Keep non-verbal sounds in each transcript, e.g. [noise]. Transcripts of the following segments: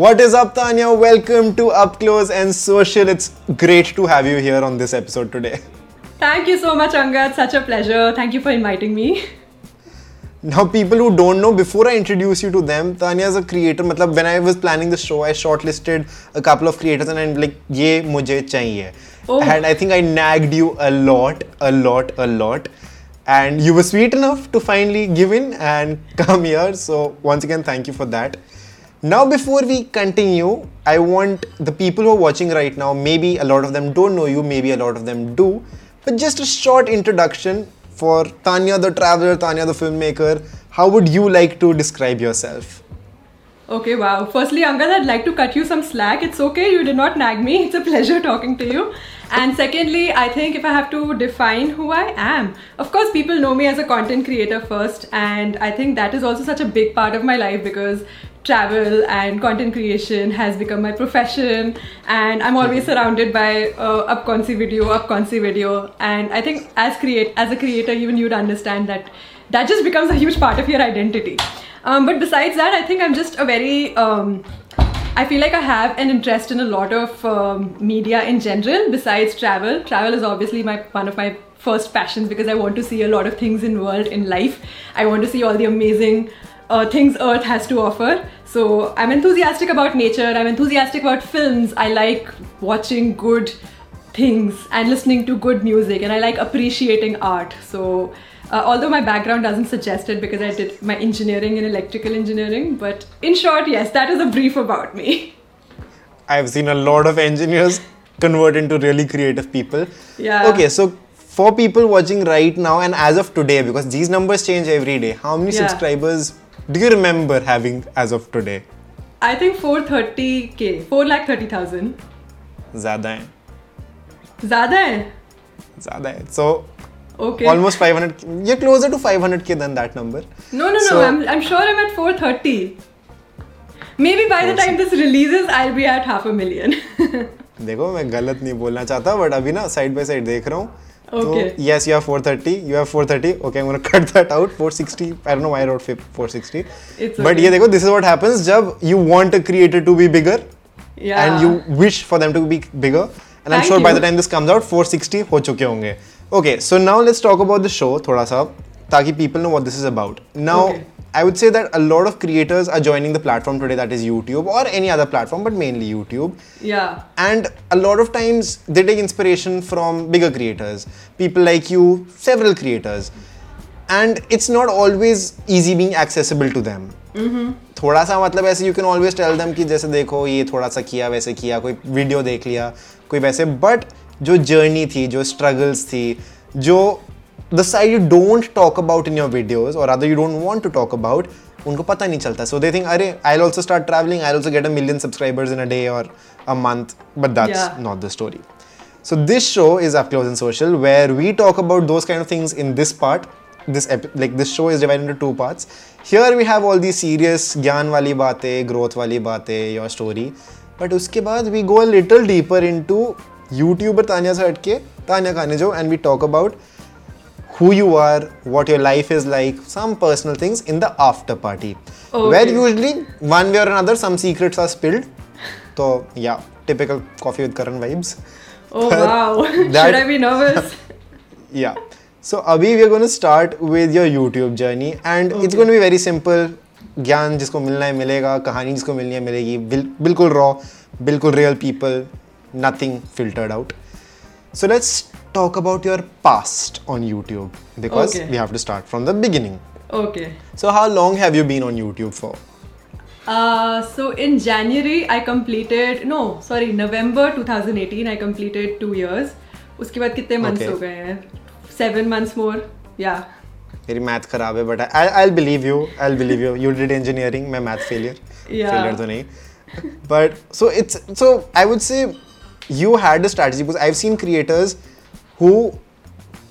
What is up, Tanya? Welcome to Up Close and Social. It's great to have you here on this episode today. Thank you so much, Angad. Such a pleasure. Thank you for inviting me. Now, people who don't know, before I introduce you to them, Tanya is a creator. Matlab, when I was planning the show, I shortlisted a couple of creators and I'm like, ye mujhe chahiye. Oh. And I think I nagged you a lot, a lot, a lot. And you were sweet enough to finally give in and [laughs] come here. So, once again, thank you for that. Now, before we continue, I want the people who are watching right now, maybe a lot of them don't know you, maybe a lot of them do, but just a short introduction for Tanya the traveler, Tanya the filmmaker. How would you like to describe yourself? Okay, wow. Firstly, Angad, I'd like to cut you some slack. It's okay, you did not nag me. It's a pleasure talking to you. And secondly, I think if I have to define who I am, of course, people know me as a content creator first, and I think that is also such a big part of my life because travel and content creation has become my profession and i'm always surrounded by uh, upconsi video upconsi video and i think as create as a creator even you'd understand that that just becomes a huge part of your identity um, but besides that i think i'm just a very um, I feel like I have an interest in a lot of um, media in general besides travel. Travel is obviously my one of my first passions because I want to see a lot of things in world in life. I want to see all the amazing uh, things Earth has to offer. So I'm enthusiastic about nature. I'm enthusiastic about films. I like watching good things and listening to good music, and I like appreciating art. So. Uh, although my background doesn't suggest it because I did my engineering in electrical engineering, but in short, yes, that is a brief about me. [laughs] I've seen a lot of engineers convert into really creative people. Yeah. Okay, so for people watching right now and as of today, because these numbers change every day, how many Yeah. subscribers do you remember having as of today? I think 430k, 4 lakh 30,000. ज़्यादा है ज़्यादा है? ज़्यादा है so Okay. almost 500 you're closer to 500k than that number No, no, so, no. I'm, I'm sure I'm at 430. Maybe by the time this releases, I'll be at half a million. देखो मैं गलत नहीं बोलना चाहता but अभी ना side by side देख रहा हूँ Okay. So, yes you have 430 you have 430 okay I'm gonna cut that out 460 I don't know why I wrote 460 It's but okay. ये देखो this is what happens जब you want a creator to be bigger yeah. and you wish for them to be bigger. And Thank I'm sure you. by the time this comes out, 460 हो चुके होंगे. Okay, so now let's talk about the show थोड़ा सा ताकि people know what this is about. Now, Okay. I would say that a lot of creators are joining the platform today that is YouTube or any other platform, but mainly YouTube. Yeah. And a lot of times they take inspiration from bigger creators, people like you, several creators. And it's not always easy being accessible to them. थोड़ा सा मतलब ऐसे you can always tell them कि जैसे देखो ये थोड़ा सा किया वैसे किया कोई वीडियो देख लिया कोई वैसे बट जो जर्नी थी जो स्ट्रगल्स थी जो the side you don't talk about in your videos or rather you don't want to talk about उनको पता नहीं चलता सो दे थिंक अरे I also start travelling I also get a million subscribers in a day or a month but that's not the story so this show is up close and social where we talk about those kind of things in this part this like this show is divided into two parts here we have all these serious gyan wali baatein growth wali baatein your story but uske baad we go a little deeper into youtuber tanya se hatke tanya kanejo and we talk about who you are, what your life is like, some personal things in the after party. Okay. Where usually, one way or another, some secrets are spilled. So, yeah, typical Koffee with Karan vibes. Oh, but wow. [laughs] That, Should I be nervous? [laughs] yeah. So, Abhi, we are going to start with your YouTube journey, and okay. it's going to be very simple. ज्ञान जिसको मिलना है मिलेगा कहानी जिसको मिलनी है मिलेगी बिल, बिल्कुल रॉ बिल्कुल real people nothing filtered out so let's talk about your past on YouTube because Okay. we have to start from the beginning. Okay. So, how long have you been on YouTube for? Uh, so in January I completed no sorry November 2018 I completed two years. उसके बाद कितने months Okay. हो गए हैं? Seven months more. Yeah. मेरी math खराब है but I I believe you I believe you you did engineering मैं मैथ फेलियर Yeah. फेलियर तो नहीं but so it's so I would say you had a strategy because I have seen creators who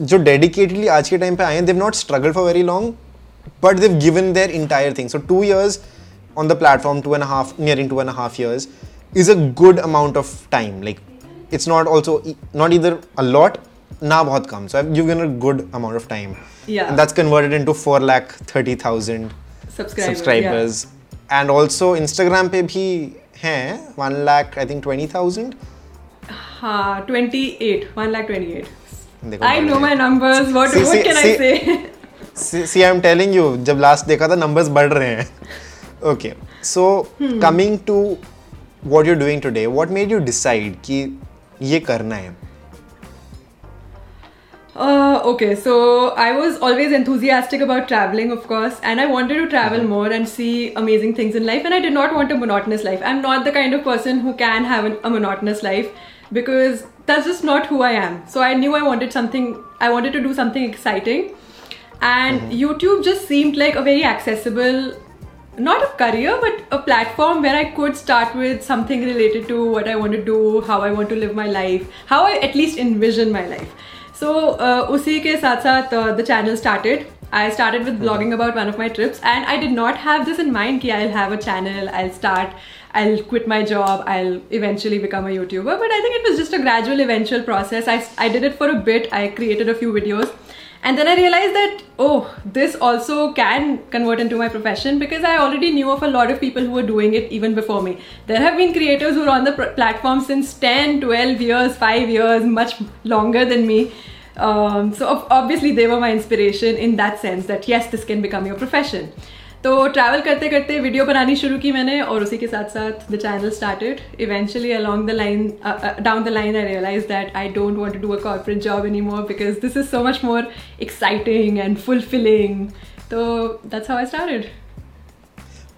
जो dedicatedly आज के time पे आए they've not struggle for very long but they've given their entire thing so two years on the platform two and half near in two and half years is a good amount of time like it's not also not इधर अ ना बहुत कम. So you given a good amount of time that's converted into four lakh thirty thousand subscribers and also Instagram पे भी हैं one lakh I think twenty thousand हाँ twenty eight one lakh twenty eight know my numbers what See, what see, can I see- see I am telling you जब last देखा था numbers बढ़ रहे हैं okay so coming to what you doing today what made you decide कि ये करना है Uh, okay, so I was always enthusiastic about traveling, of course, and I wanted to travel more and see amazing things in life. And I did not want a monotonous life. I'm not the kind of person who can have an, a monotonous life because that's just not who I am. So I knew I wanted something, I wanted to do something exciting. And mm-hmm. YouTube just seemed like a very accessible, not a career, but a platform where I could start with something related to what I want to do, how I want to live my life, how I at least envision my life. So, uh, usi ke saath saath, uh, the channel started. I started with mm-hmm. blogging about one of my trips, and I did not have this in mind. Ki I'll have a channel. I'll start I'll quit my job, I'll eventually become a YouTuber. But I think it was just a gradual eventual process. I, I did it for a bit, I created a few videos and then I realized that, oh, this also can convert into my profession because I already knew of a lot of people who were doing it even before me. There have been creators who are on the platform since 10, 12 years, 5 years, much longer than me. Um, so obviously they were my inspiration in that sense that yes, this can become your profession. तो travel करते करते video बनानी शुरू की मैंने और उसी के साथ साथ the channel started eventually along the line down the line I realise that I don't want to do a corporate job any more because this is so much more exciting and fulfilling तो that's how I started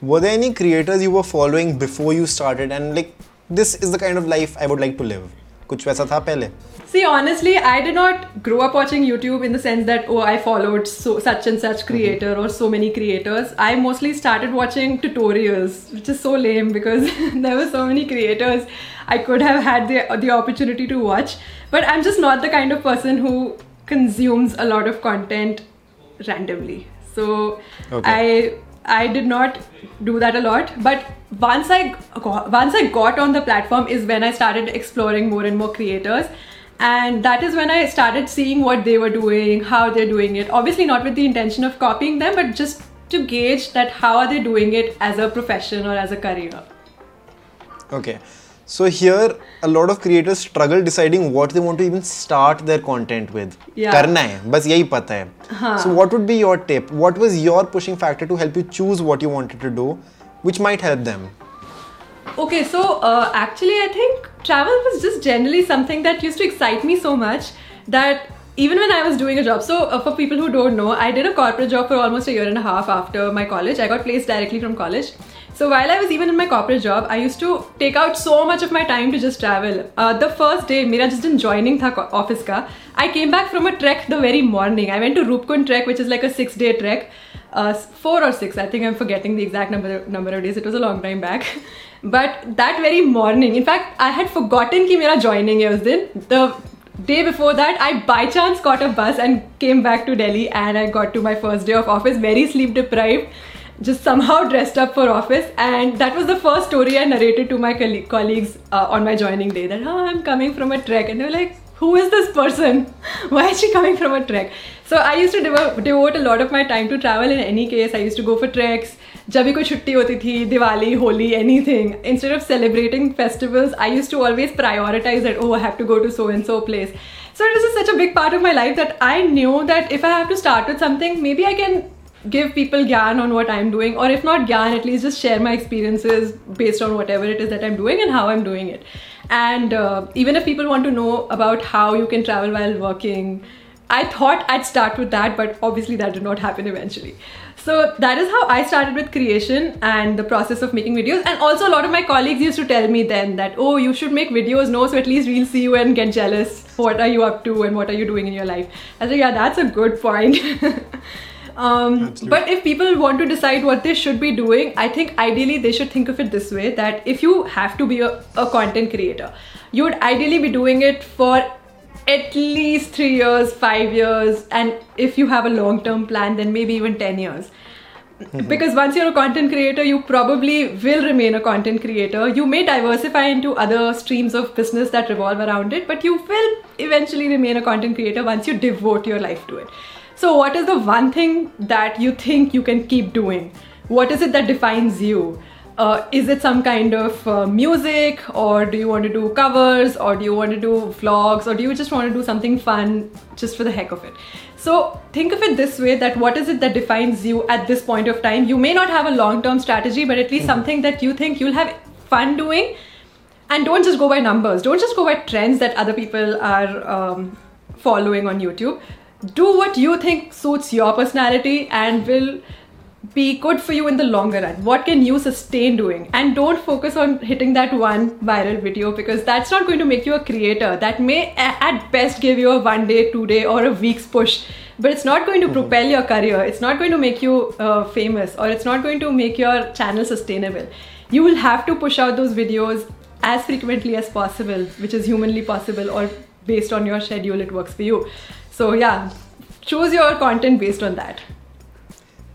Were there any creators you were following before you started? And, like, this is the kind of life I would like to live? कुछ वैसा था पहले? See, honestly, I did not grow up watching YouTube in the sense that oh, I followed so such and such creator or so many creators. I mostly started watching tutorials, which is so lame because [laughs] there were so many creators I could have had the the opportunity to watch. But I'm just not the kind of person who consumes a lot of content randomly. So Okay. I I did not do that a lot, but once I got, once I got on the platform is when I started exploring more and more creators, and that is when I started seeing what they were doing, how they're doing it. Obviously, not with the intention of copying them, but just to gauge that how are they doing it as a profession or as a career. Okay. So here a lot of creators struggle deciding what they want to even start their content with. Yeah. करना है बस यही पता है. हाँ. So what would be your tip? What was your pushing factor to help you choose what you wanted to do, which might help them? Okay, so uh, actually, I think travel was just generally something that used to excite me so much that even when I was doing a job, so uh, for people who don't know, I did a corporate job for almost a year and a half after my college. I got placed directly from college. So while I was even in my corporate job, I used to take out so much of my time to just travel. Uh, the first day, मेरा जिस दिन joining the office ka, I came back from a trek the very morning. I went to Roopkund trek, which is like a six-day trek. Uh, four or six, I think I'm forgetting the exact number number of days. It was a long time back. [laughs] But that very morning, in fact, I had forgotten ki मेरा joining hai us din. The day before that i by chance caught a bus and came back to delhi and i got to my first day of office very sleep deprived just somehow dressed up for office and that was the first story i narrated to my colle- colleagues uh, on my joining day that oh i'm coming from a trek and they were like who is this person [laughs] why is she coming from a trek so i used to devo- devote a lot of my time to travel in any case i used to go for treks जब भी कोई छुट्टी होती थी Diwali Holi anything instead of celebrating festivals I use to always prioritise that oh i have to go to so and so place so it was just such a big part of my life that i knew that if i have to start with something maybe i can give people gyan on what I'm doing, or if not gyan, at least just share my experiences based on whatever it is that I'm doing and how I'm doing it. And uh, even if people want to know about how you can travel while working, I thought I'd start with that, but obviously that did not happen eventually. So that is how I started with creation and the process of making videos. And also, a lot of my colleagues used to tell me then that, oh, you should make videos, no, so at least we'll see you and get jealous. What are you up to and what are you doing in your life? I said, yeah, that's a good point. [laughs] um, but if people want to decide what they should be doing, I think ideally they should think of it this way that if you have to be a, a content creator, you would ideally be doing it for at least three years, five years, and if you have a long term plan, then maybe even 10 years. Because once you're a content creator, you probably will remain a content creator. You may diversify into other streams of business that revolve around it, but you will eventually remain a content creator once you devote your life to it. So, what is the one thing that you think you can keep doing? What is it that defines you? uh, is it some kind of uh, music or do you want to do covers or do you want to do vlogs or do you just want to do something fun just for the heck of it? So think of it this way that what is it that defines you at this point of time? You may not have a long term strategy but at least something that you think you'll have fun doing. And don't just go by numbers. Don't just go by trends that other people are um, following on youtube do what you think suits your personality and will be good for you in the longer run. What can you sustain doing? And don't focus on hitting that one viral video because that's not going to make you a creator. That may at best give you a one day two day or a week's push but it's not going to propel your career. It's not going to make you uh, famous or it's not going to make your channel sustainable. You will have to push out those videos as frequently as possible which is humanly possible or based on your schedule it works for you so yeah choose your content based on that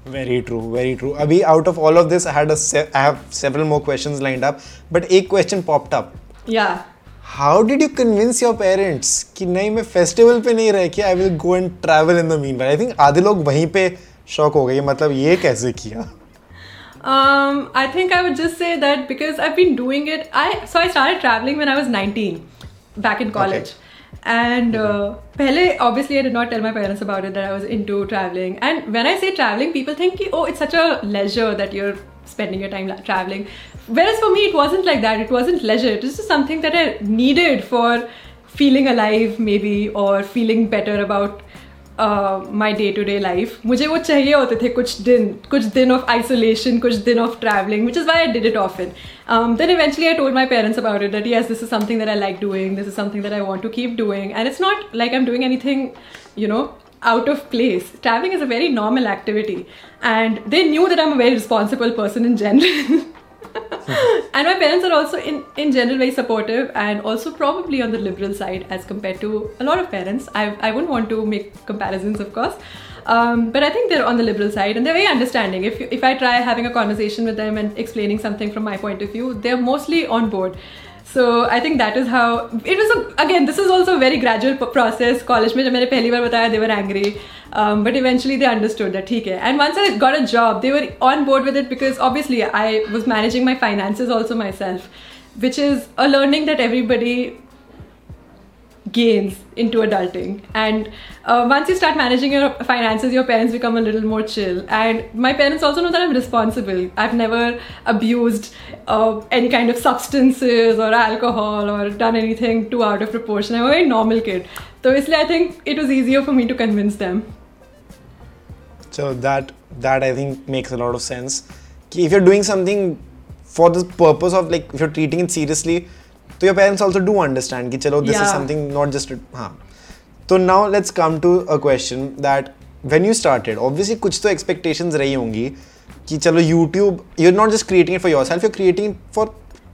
Very true, very true. Abhi, out of all of this, I had a se- I have several more questions lined up, but एक question popped up. yeah How did you convince your parents कि नहीं मैं festival पे नहीं रह के I will go and travel in the meanwhile? I think आधे लोग वहीं पे शॉक हो गए मतलब ये कैसे किया? Um, I think I would just say that because I've been doing it. I so I started traveling when I was 19, back in college. And uh, pehle, obviously, I did not tell my parents about it that I was into traveling. And when I say traveling, people think, ki, oh, it's such a leisure that you're spending your time traveling. Whereas for me, it wasn't like that. It wasn't leisure. It was just something that I needed for feeling alive, maybe, or feeling better about my day to day life मुझे वो चाहिए होते थे कुछ दिन कुछ दिन of isolation कुछ दिन of travelling which is why I did it of in then eventually I told my parents about it that yes this is something that i like doing this is something that i want to keep doing and it's not like i'm doing anything you know out of place traveling is a very normal activity and they knew that i'm a very responsible person in general [laughs] and my parents are also in in general very supportive and also probably on the liberal side as compared to a lot of parents. I, I wouldn't want to make comparisons of course. Um, but i think they're on the liberal side and they're very understanding. If, if i try having a conversation with them and explaining something from my point of view they're mostly on board so I think that is how it was. A, again, this is also a very gradual p- process. College में जब मैंने पहली बार बताया, they were angry, um, but eventually they understood that ठीक है. And once I got a job, they were on board with it because obviously I was managing my finances also myself, which is a learning that everybody gains into adulting. And uh, once you start managing your finances your parents become a little more chill. And my parents also know that i'm responsible. I've never abused uh, any kind of substances or alcohol or done anything too out of proportion. I'm a very normal kid. So i think it was easier for me to convince them. So that that I think makes a lot of sense. if you're doing something for the purpose of like if you're treating it seriously, तो your parents also do understand कि चलो this is Yeah. something not just हाँ. तो now let's come to a question that when you started, obviously कुछ तो expectations रही होंगी कि चलो YouTube, you're not just creating it for yourself, you're creating it for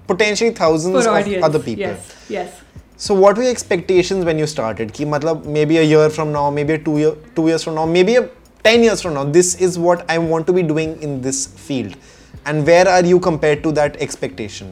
potentially thousands for of audience other people. yes yes So what were your expectations when you started? कि मतलब maybe a year from now, maybe a two year, two years from now, maybe a ten years from now, this is what I want to be doing in this field, and where are you compared to that expectation?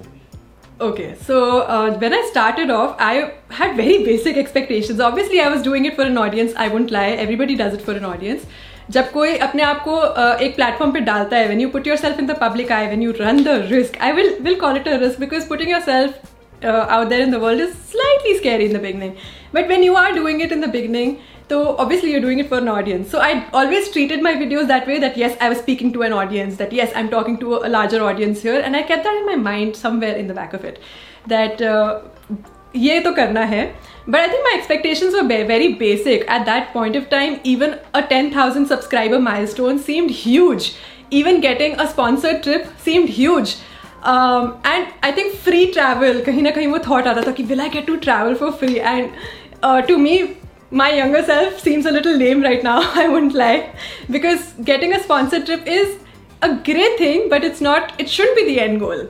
Okay, so uh, when I started off, I had very basic expectations. Obviously, I was doing it for an audience. I won't lie. Everybody does it for an audience. जब कोई अपने आप को uh, एक platform पे डालता है when you put yourself in the public eye, when you run the risk, I will will call it a risk because putting yourself uh, out there in the world is slightly scary in the beginning. But when you are doing it in the beginning, so obviously you're doing it for an audience. So I always treated my videos that way that yes, I was speaking to an audience, that yes, I'm talking to a larger audience here. And I kept that in my mind somewhere in the back of it that uh, ye to karna hai. But I think my expectations were very basic. At that point of time, even a 10,000 subscriber milestone seemed huge. Even getting a sponsored trip seemed huge. Um, and I think free travel, kahin na kahin wo thought aata tha ki will I get to travel for free? And uh, to me, my younger self seems a little lame right now. [laughs] I wouldn't lie, because getting a sponsored trip is a great thing, but it's not. It shouldn't be the end goal.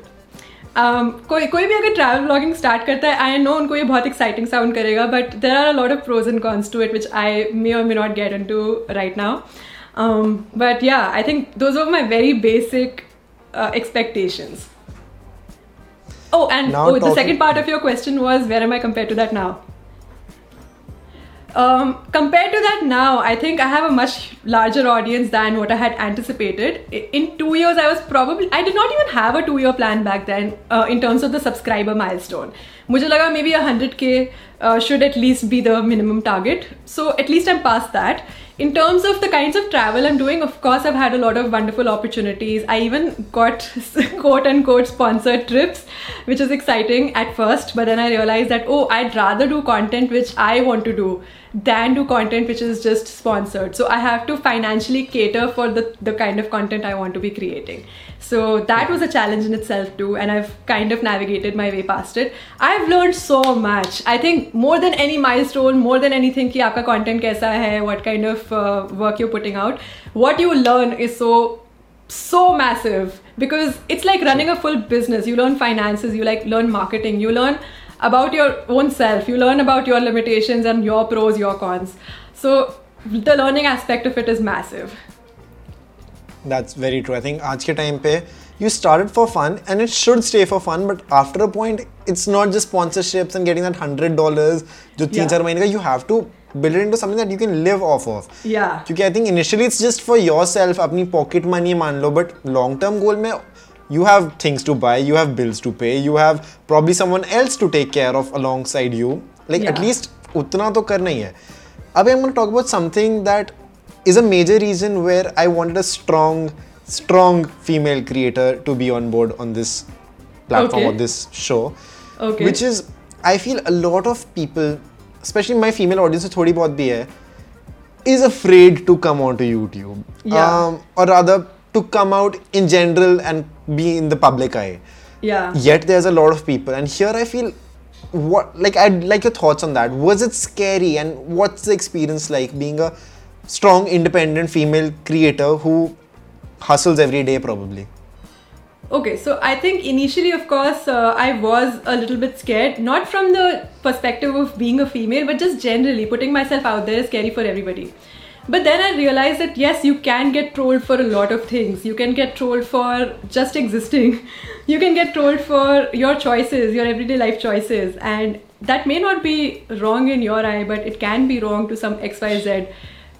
Um, कोई कोई भी अगर travel blogging start करता है I know उनको ये बहुत exciting sound करेगा but there are a lot of pros and cons to it which I may और may not get into right now but yeah I think those are my very basic expectations Oh, and Now oh, the talking- second part of your question was where am I compared to that now? Um, compared to that now, I think I have a much larger audience than what I had anticipated. I- In two years, I was probably I did not even have a two-year plan back then uh, in terms of the subscriber milestone. मुझे लगा maybe 100k uh, should at least be the minimum target. So at least I'm past that. In terms of the kinds of travel I'm doing, of course, I've had a lot of wonderful opportunities. I even got [laughs] quote unquote sponsored trips, which is exciting at first, but then I realized that, oh, I'd rather do content which I want to do than do content which is just sponsored. So I have to financially cater for the, the kind of content I want to be creating. So that was a challenge in itself too, and I've kind of navigated my way past it. I've learned so much. I think more than any milestone, more than anything ki aapka content kaisa hai, what kind of uh, work you're putting out, what you learn is so so massive because it's like running a full business. You learn finances, you like learn marketing, you learn about your own self, you learn about your limitations and your pros, your cons. So the learning aspect of it is massive. That's very true. I think आज के time पे you started for fun and it should stay for fun, but after a point, it's not just sponsorships and getting that hundred dollars जो तीन Yeah. चार महीने का you have to build it into something that you can live off of. Yeah. क्योंकि I think initially it's just for yourself अपनी pocket money मान लो but long term goal में you have things to buy, you have bills to pay, you have probably someone else to take care of alongside you. Like at Yeah. least उतना तो करना ही है. अभी I'm going to talk about something that is a major reason where I wanted a strong, strong female creator to be on board on this platform Okay. or this show. Okay. Which is, I feel a lot of people, especially my female audience, से थोड़ी बहुत भी है, is afraid to come onto YouTube. Yeah. Um, or rather, to come out in general and be in the public eye. Yeah. Yet there's a lot of people, and here I feel what like I'd like your thoughts on that. Was it scary, and what's the experience like being a strong, independent female creator who hustles every day, probably? Okay, so I think initially, of course, uh, I was a little bit scared, not from the perspective of being a female, but just generally putting myself out there is scary for everybody. But then I realized that yes, you can get trolled for a lot of things. You can get trolled for just existing. [laughs] You can get trolled for your choices, your everyday life choices. And that may not be wrong in your eye, but it can be wrong to some XYZ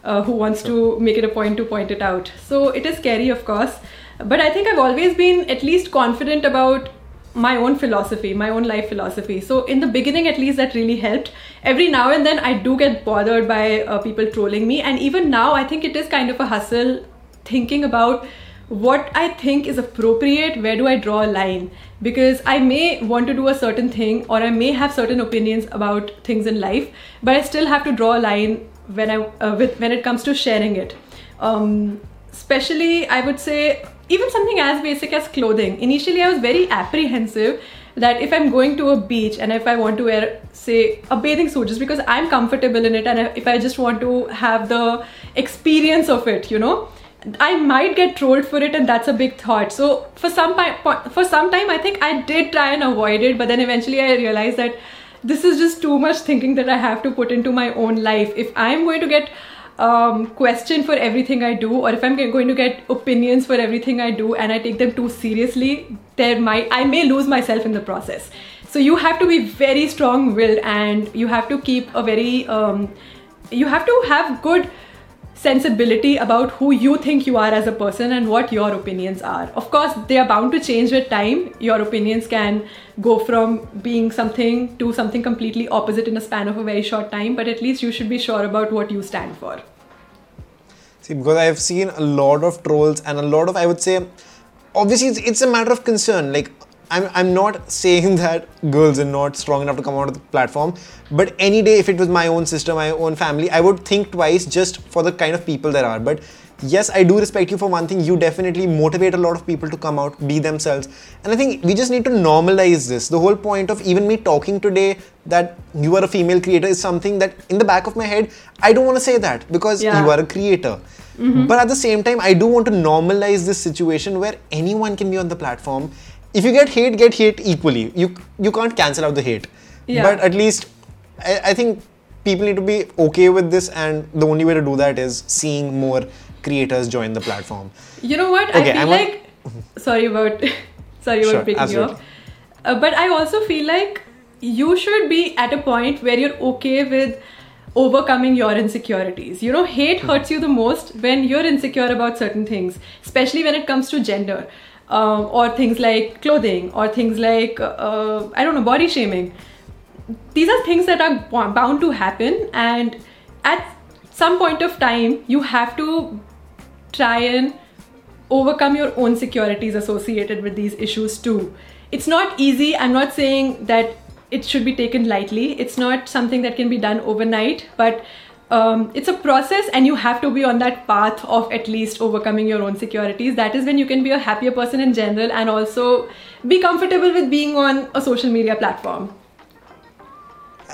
uh, who wants to make it a point to point it out. So it is scary, of course. But I think I've always been at least confident about my own philosophy, my own life philosophy. So in the beginning, at least, that really helped. Every now and then, I do get bothered by uh, people trolling me, and even now, I think it is kind of a hustle thinking about what I think is appropriate, where do I draw a line? Because I may want to do a certain thing, or I may have certain opinions about things in life, but I still have to draw a line when I uh, with when it comes to sharing it. Um, especially, I would say even something as basic as clothing. Initially, I was very apprehensive that if I'm going to a beach and if I want to wear, say, a bathing suit, just because I'm comfortable in it, and if I just want to have the experience of it, you know, I might get trolled for it, and that's a big thought. So for some for some time, I think I did try and avoid it, but then eventually I realized that this is just too much thinking that I have to put into my own life. If I'm going to get um, questioned for everything I do, or if I'm going to get opinions for everything I do, and I take them too seriously, there might I may lose myself in the process. So you have to be very strong-willed, and you have to keep a very um, you have to have good sensibility about who you think you are as a person and what your opinions are. Of course, they are bound to change with time. Your opinions can go from being something to something completely opposite in a span of a very short time, but at least you should be sure about what you stand for. See, because I've seen a lot of trolls and a lot of, I would say, obviously it's, it's a matter of concern. Like, I'm, I'm not saying [laughs] that girls are not strong enough to come out of the platform, but any day if it was my own sister, my own family, I would think twice just for the kind of people there are. But yes, I do respect you for one thing. You definitely motivate a lot of people to come out, be themselves. And I think we just need to normalize this. The whole point of even me talking today that you are a female creator is something that in the back of my head, I don't want to say that because Yeah. you are a creator. Mm-hmm. But at the same time, I do want to normalize this situation where anyone can be on the platform. If you get hate, get hate equally. You you can't cancel out the hate. Yeah. But at least I, I think people need to be okay with this, and the only way to do that is seeing more creators join the platform. You know what? Okay, I feel I'm like. [laughs] sorry about. [laughs] sorry about Sure, breaking you absolutely. off. Uh, but I also feel like you should be at a point where you're okay with overcoming your insecurities. You know, hate hurts you the most when you're insecure about certain things, especially when it comes to gender. Um, or things like clothing, or things like, uh, I don't know, body shaming. These are things that are bound to happen, and at some point of time, you have to try and overcome your own securities associated with these issues too. It's not easy. I'm not saying that it should be taken lightly. It's not something that can be done overnight, but um, it's a process, and you have to be on that path of at least overcoming your own securities. That is when you can be a happier person in general and also be comfortable with being on a social media platform.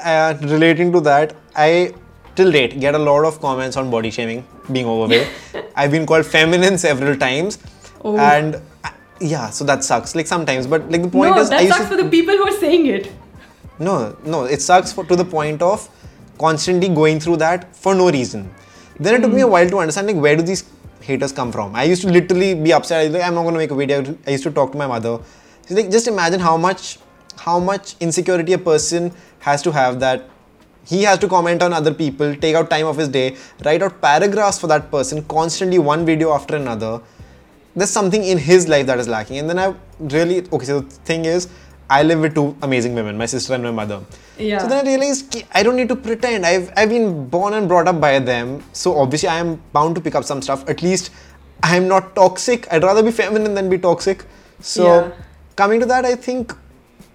uh, relating to that, I till date get a lot of comments on body shaming, being overweight. [laughs] I've been called feminine several times, Oh. and uh, yeah, so that sucks. Like sometimes, but like the point no, is, I that used sucks to, for the people who are saying it. no, no, it sucks for to the point of constantly going through that for no reason. Then it took me a hmm. while to understand like where do these haters come from. I used to literally be upset. I was like, I'm not gonna make a video. I used to talk to my mother. She's like, just imagine how much, how much insecurity a person has to have that he has to comment on other people, take out time of his day, write out paragraphs for that person, constantly one video after another. There's something in his life that is lacking. And then I really okay. So the thing is, I live with two amazing women, my sister and my mother. Yeah. So then I realized I don't need to pretend. I've I've been born and brought up by them. So obviously I am bound to pick up some stuff. At least I'm not toxic. I'd rather be feminine than be toxic. So Yeah. coming to that, I think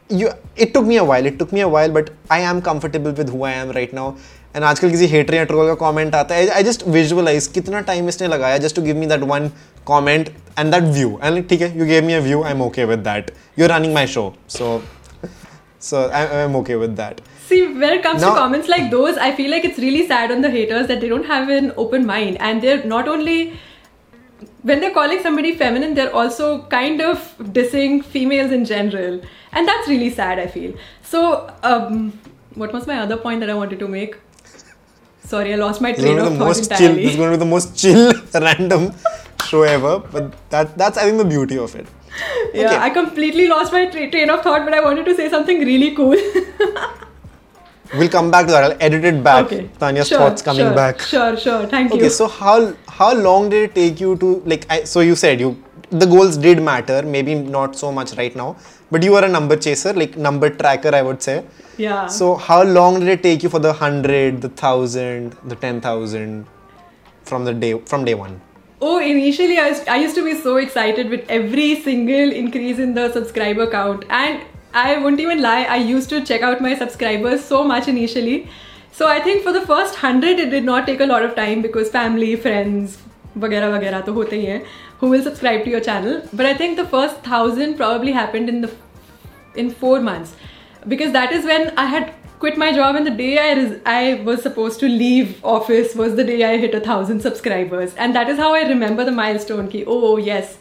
you it took me a while. It took me a while, but I am comfortable with who I am right now. And आजकल किसी hater या troll का comment आता है, I just visualize कितना time इसने लगाया just to give me that one comment and that view. And like, ठीक है, you gave me a view, I'm okay with that. You're running my show, so so I'm, I'm okay with that. See, when it comes Now- to comments like those, I feel like it's really sad on the haters that they don't have an open mind and they're not only when they're calling somebody feminine, they're also kind of dissing females in general, and that's really sad. I feel so. Um, what was my other point that I wanted to make? Sorry, I lost my train of thought most chill. This is going to be the most chill [laughs] random show ever. But that that's I think the beauty of it. yeah, Okay. I completely lost my tra- train of thought, but I wanted to say something really cool. [laughs] We'll come back to that. I'll edit it back. okay, Tanya's Sure, thoughts coming sure, back. Sure, sure. Thank Okay, you. Okay, so how how long did it take you to like? I, so you said you the goals did matter. Maybe not so much right now, but you are a number chaser, like number tracker, I would say. yeah. So how long did it take you for the hundred, the thousand, the ten thousand, from the day from day one? Oh, initially I, was, I used to be so excited with every single increase in the subscriber count, and I won't even lie, I used to check out my subscribers so much initially. So I think for the first hundred, it did not take a lot of time because family, friends, वगैरह वगैरह तो होते ही हैं who will subscribe to your channel. But I think the first thousand probably happened in the in four months. Because that is when I had quit my job and the day I, I was supposed to leave office was the day I hit a thousand subscribers. And that is how I remember the milestone ki oh, oh yes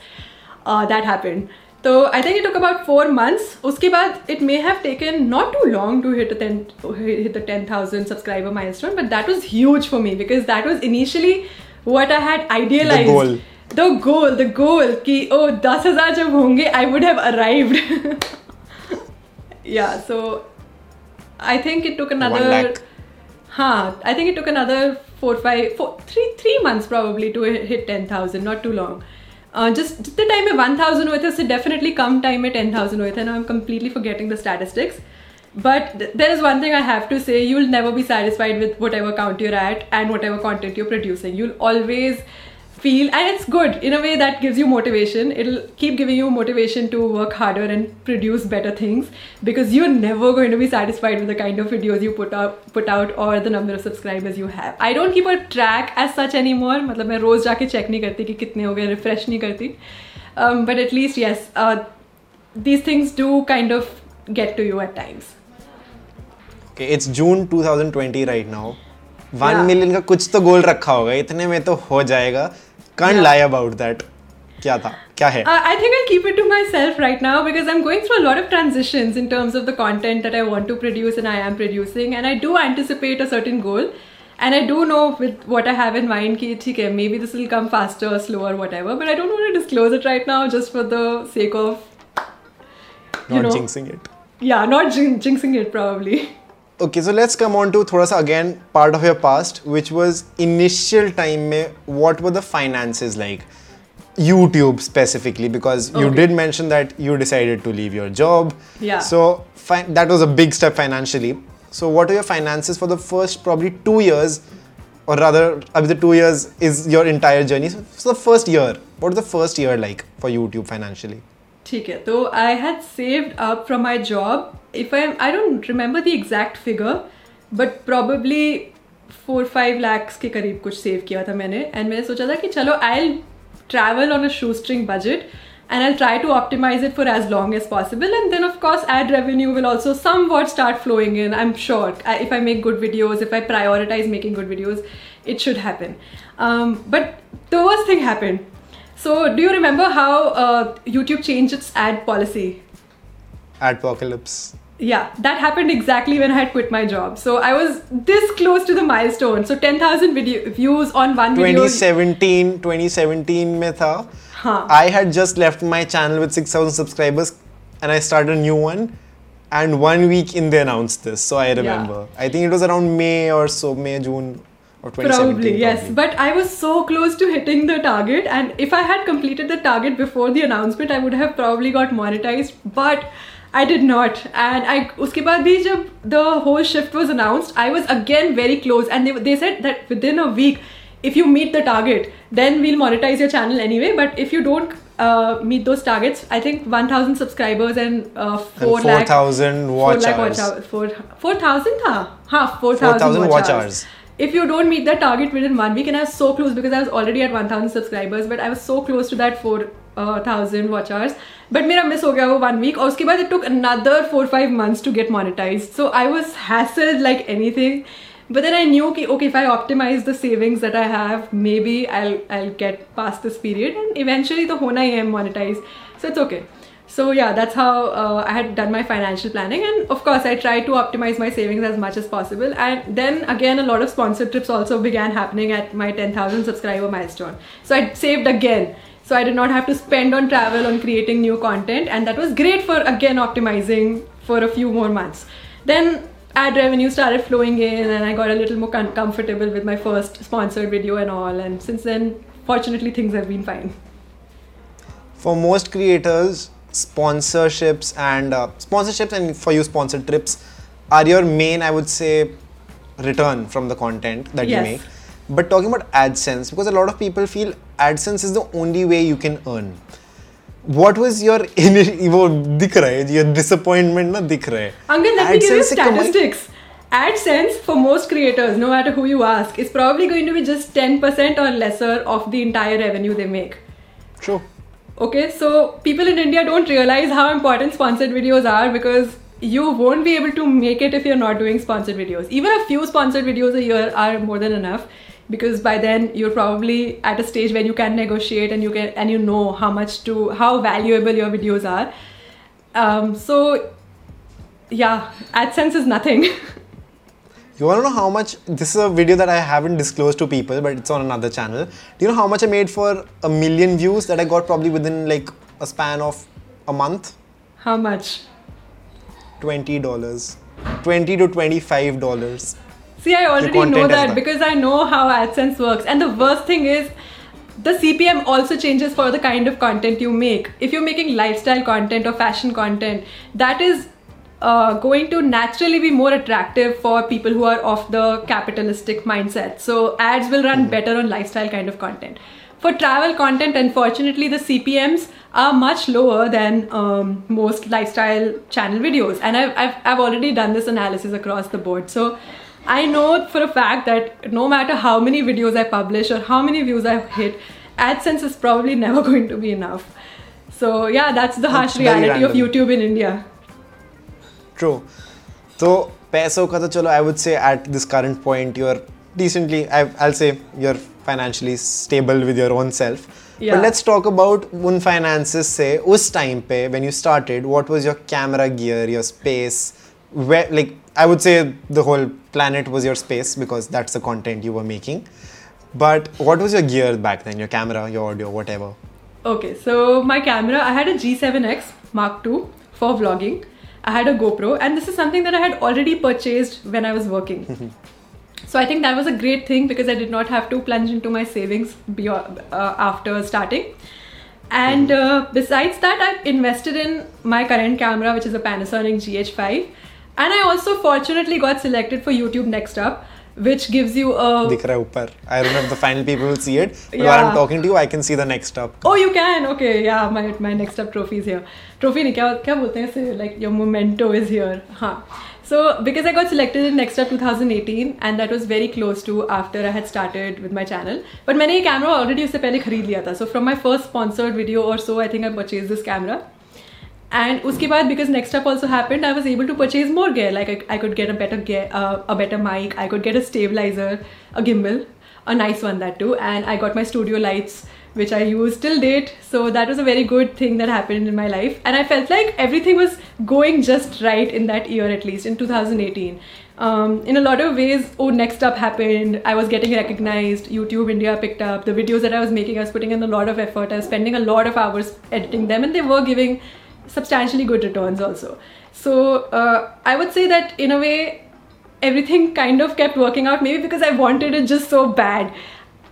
uh, that happened. So I think it took about four months. Uske baad it may have taken not too long to hit a 10 hit the 10,000 subscriber milestone but that was huge for me because that was initially what I had idealized. goal. the goal the goal कि oh 10,000 जब होंगे I would have arrived yeah so i think it took another lakh. huh i think it took another four five four three three months probably to hit 10000 not too long uh, just जितने time में 1000 हुए थे उससे definitely come time में 10000 हुए थे now i'm completely forgetting the statistics but th- there is one thing i have to say you'll never be satisfied with whatever count you're at and whatever content you're producing you'll always feel and it's good in a way that gives you motivation it'll keep giving you motivation to work harder and produce better things because you're never going to be satisfied with the kind of videos you put out put out or the number of subscribers you have i don't keep a track as such anymore मतलब मैं रोज जाके check नहीं करती कि कितने हो गए refresh नहीं करती um, but at least yes uh, these things do kind of get to you at times Okay, it's June 2020 right now. One Yeah. million का कुछ तो गोल रखा होगा इतने में तो हो जाएगा can't Yeah. lie about that क्या था क्या है Uh, I think I'll keep it to myself right now because I'm going through a lot of transitions in terms of the content that I want to produce and I am producing, and I do anticipate a certain goal. And I do know with what I have in mind, ki, "ठीक है, maybe this will come faster, slower, whatever. But I don't want to disclose it right now just for the sake of, you not know, jinxing it yeah, not jin- jinxing it probably. [laughs] Okay, so let's come on to thoda sa again part of your past, which was initial time में what were the finances like? YouTube specifically, because you did mention that you decided to leave your job. Yeah. So fi- that was a big step financially. So what are your finances for the first probably two years, or rather, uh, the two years is your entire journey. So, so the first year, what was the first year like for YouTube financially? ठीक है तो I had saved up from my job if I I don't remember the exact figure but probably four five lakhs के करीब कुछ save किया था मैंने and मैंने सोचा था कि चलो आई travel on a shoestring budget and I'll try to optimize it for as long as possible. And then, of course, ad revenue will also somewhat start flowing in. I'm sure I- if I make good videos, if I prioritize making good videos, it should happen. Um, but the worst thing happened. So, do you remember how uh, YouTube changed its ad policy? Adpocalypse. Yeah, that happened exactly when I had quit my job. So I was this close to the milestone. So 10,000 video views on one 2017, video. 2017 में Huh. I had just left my channel with 6,000 subscribers and I started a new one. And one week in, they announced this. So I remember. Yeah. I think it was around May or so, May, June, or 2017 Probably, yes. probably. But I was so close to hitting the target, and if I had completed the target before the announcement, I would have probably got monetized. But I did not, and I उसके बाद भी जब the whole shift was announced, I was again very close, and they they said that within a week, if you meet the target, then we'll monetize your channel anyway. But if you don't uh, meet those targets, I think 1,000 subscribers and uh, four and lakh 4000 four watch lakh hours watch hours. Four four thousand था हाँ four thousand 4,000 watch, watch hours. hours. If you don't meet that target within one week, and I was so close because I was already at 1,000 subscribers, but I was so close to that four uh, watch hours. But मेरा miss हो गया वो one week और उसके बाद it took another four five months to get monetized. So I was hassled like anything. But then I knew कि okay if I optimize the savings that I have, maybe I'll I'll get past this period and eventually तो होना ही है monetize. So it's okay. So yeah, that's how uh, I had done my financial planning, and of course, I tried to optimize my savings as much as possible. And then again, a lot of sponsored trips also began happening at my 10,000 subscriber milestone. So I saved again. So I did not have to spend on travel on creating new content, and that was great for again optimizing for a few more months. Then ad revenue started flowing in, and I got a little more com- comfortable with my first sponsored video and all. And since then, fortunately, things have been fine. for most creators sponsorships and uh, sponsorships and for you sponsored trips are your main i would say return from the content that Yes. you make but talking about adsense because a lot of people feel adsense is the only way you can earn what was your [laughs] वो दिख रहा है your disappointment ना दिख रहा है Angad, let me give you AdSense से कमाई- statistics. AdSense for most creators, no matter who you ask, is probably going to be just 10% or lesser of the entire revenue they make. true Okay, so people in India don't realize how important sponsored videos are because you won't be able to make it if you're not doing sponsored videos. Even a few sponsored videos a year are more than enough because by then you're probably at a stage when you can negotiate and you can and you know how much to how valuable your videos are. Um, so yeah, AdSense is nothing. [laughs] You want to know how much? This is a video that I haven't disclosed to people, but it's on another channel. Do you know how much I made for a million views that I got probably within like a span of a month? how much? Twenty dollars, twenty to twenty-five dollars. See, I already know that that. because I know how AdSense works. And the worst thing is, the CPM also changes for the kind of content you make. If you're making lifestyle content or fashion content, that is uh, going to naturally be more attractive for people who are of the capitalistic mindset. So ads will run better on lifestyle kind of content. For travel content, unfortunately, the CPMs are much lower than um, most lifestyle channel videos. And I've, I've, I've already done this analysis across the board. So I know for a fact that no matter how many videos I publish or how many views I've hit, AdSense is probably [laughs] never going to be enough. So yeah, that's the harsh reality of. YouTube in India. True. So पैसों का तो चलो I would say at this current point you're decently I, I'll say you're financially stable with your own self. Yeah. But let's talk about उन finances से उस time पे when you started what was your camera gear your space where like I would say the whole planet was your space because that's the content you were making. But what was your gear back then? Your camera, your audio, whatever. Okay, so my camera, I had a G7X Mark II for vlogging. I had a GoPro, and this is something that I had already purchased when I was working. [laughs] so I think that was a great thing because I did not have to plunge into my savings beyond, uh, after starting. And uh, besides that, I've invested in my current camera, which is a Panasonic GH5. And I also fortunately got selected for YouTube Next Up, which gives you a. दिख रहा है ऊपर I don't know if the final people will see it but yeah. while I'm talking to you I can see the next up Oh, you can. Okay, yeah. My my next up trophy is here. Trophy नहीं क्या क्या बोलते हैं इसे like your memento is here. हाँ. So because I got selected in Next Up 2018 and that was very close to after I had started with my channel. But मैंने ये camera already उससे पहले खरीद लिया था. So from my first sponsored video or so, I think I purchased this camera. and uske baad, because next up also happened i was able to purchase more gear. Like i, I could get a better gear uh, a better mic. I could get a stabilizer a gimbal a nice one that too. And i got my studio lights which i use till date. So that was a very good thing that happened in my life. And i felt like everything was going just right in that year at least in 2018 um, in a lot of ways oh next up happened. I was getting recognized. Youtube india picked up. The videos that i was making i was putting in a lot of effort. I was spending a lot of hours editing them and they were giving substantially good returns also. So uh, I would say that in a way, everything kind of kept working out. Maybe because I wanted it just so bad.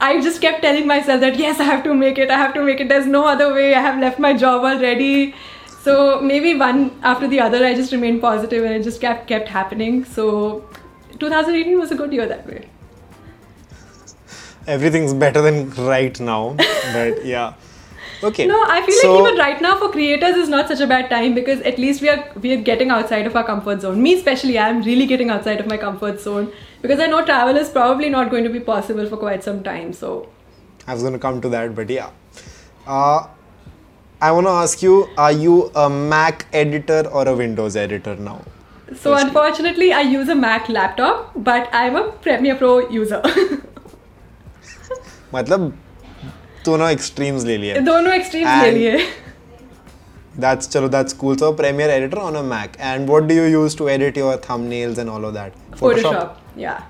I just kept telling myself that yes, I have to make it. I have to make it. There's no other way. I have left my job already. So maybe one after the other, I just remained positive and it just kept kept happening. So 2018 was a good year that way. everything's better than right now but yeah okay No, I feel so, like even right now for creators is not such a bad time because at least we are we are getting outside of our comfort zone. Me especially, I'm really getting outside of my comfort zone because I know travel is probably not going to be possible for quite some time. So I was going to come to that, but yeah. Uh, I want to ask you: Are you a Mac editor or a Windows editor now? so unfortunately, I use a Mac laptop, but I'm a Premiere Pro user. [laughs] मतलब दोनों extremes ले लिए। दोनों extremes ले लिए। That's चलो that's cool so Premiere editor on a Mac and what do you use to edit your thumbnails and all of that Photoshop या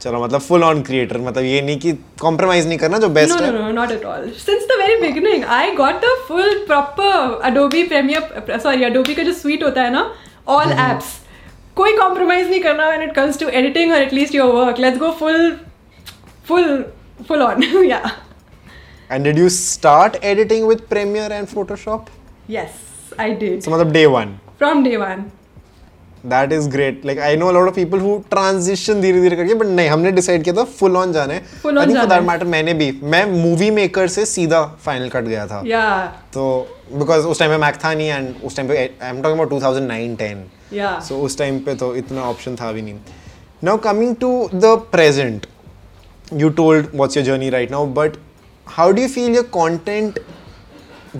चलो मतलब फुल ऑन क्रिएटर मतलब ये नहीं कि कॉम्प्रोमाइज नहीं करना जो बेस्ट है। No no not at all since the very beginning I got the full proper Adobe Premiere sorry Adobe का जो स्वीट होता है ना ऑल एप्स mm-hmm. कोई कॉम्प्रोमाइज नहीं करना when it comes to editing और at least your work let's go full full full on yeah And did you start editing with Premiere and Photoshop? Yes, I did. So, मतलब day one. From day one. That is great. Like I know a lot of people who transition धीरे धीरे करके but नहीं हमने decide किया था full on जाना है फुल ऑन that matter मैंने भी मैं मूवी मेकर से सीधा फाइनल कट गया था yeah तो बिकॉज़ उस टाइम पे Mac था नहीं एंड उस टाइम पे I'm talking about 2009 10 yeah सो उस टाइम पे तो इतना ऑप्शन था भी नहीं now coming to the present you told what's your journey right now but how do you feel your content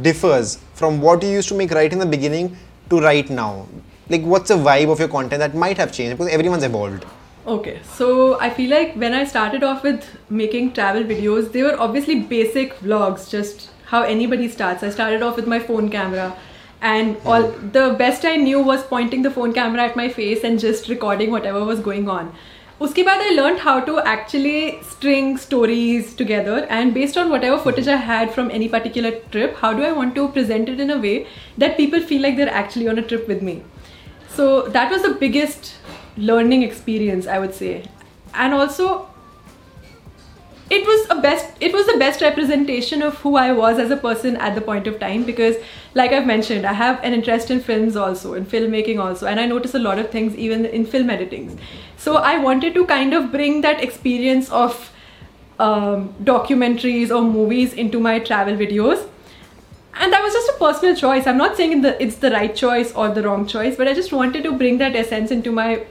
differs from what you used to make right in the beginning to right now? Like what's the vibe of your content that might have changed because everyone's evolved. Okay, so I feel like when I started off with making travel videos, they were obviously basic vlogs, just how anybody starts. I started off with my phone camera, and mm-hmm. all the best I knew was pointing the phone camera at my face and just recording whatever was going on. उसके बाद I learned how to actually string stories together and based on whatever footage I had from any particular trip, how do I want to present it in a way that people feel like they're actually on a trip with me. So that was the biggest learning experience, I would say. And also it was a best it was the best representation of who I was as a person at the point of time because like I've mentioned, I have an interest in films also, in filmmaking also, and I notice a lot of things even in film editings. So I wanted to kind of bring that experience of um, documentaries or movies into my travel videos. And that was just a personal choice. I'm not saying the, it's the right choice or the wrong choice but i just wanted to bring that essence into my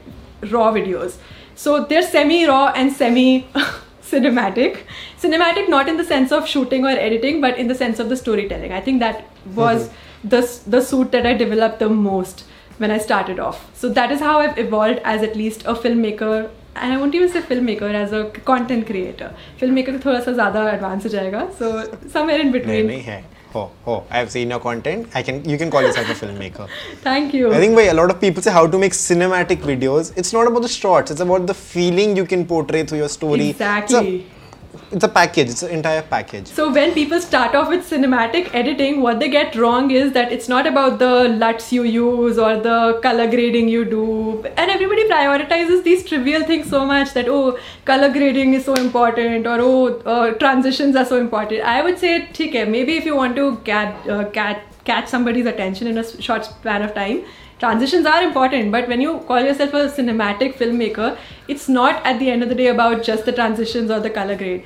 raw videos. So they're semi raw and semi [laughs] cinematic cinematic not in the sense of shooting or editing but in the sense of the storytelling i think that was the, the suit that i developed the most when i started off so that is how i've evolved as at least a filmmaker and I won't even say filmmaker as a content creator. Filmmaker तो थोड़ा सा ज़्यादा advance हो जाएगा. So somewhere in नहीं between. नहीं है. हो हो I have seen your content. I can you can call yourself a filmmaker. [laughs] Thank you. I think why a lot of people say how to make cinematic videos. It's not about the shots. It's about the feeling you can portray through your story. Exactly. It's a package. It's an entire package. So when people start off with cinematic editing, what they get wrong is that it's not about the LUTs you use or the color grading you do. And everybody prioritizes these trivial things so much that oh, color grading is so important or oh, uh, transitions are so important. I would say, okay, maybe if you want to uh, catch somebody's attention in a short span of time, transitions are important but when you call yourself a cinematic filmmaker it's not at the end of the day about just the transitions or the color grade.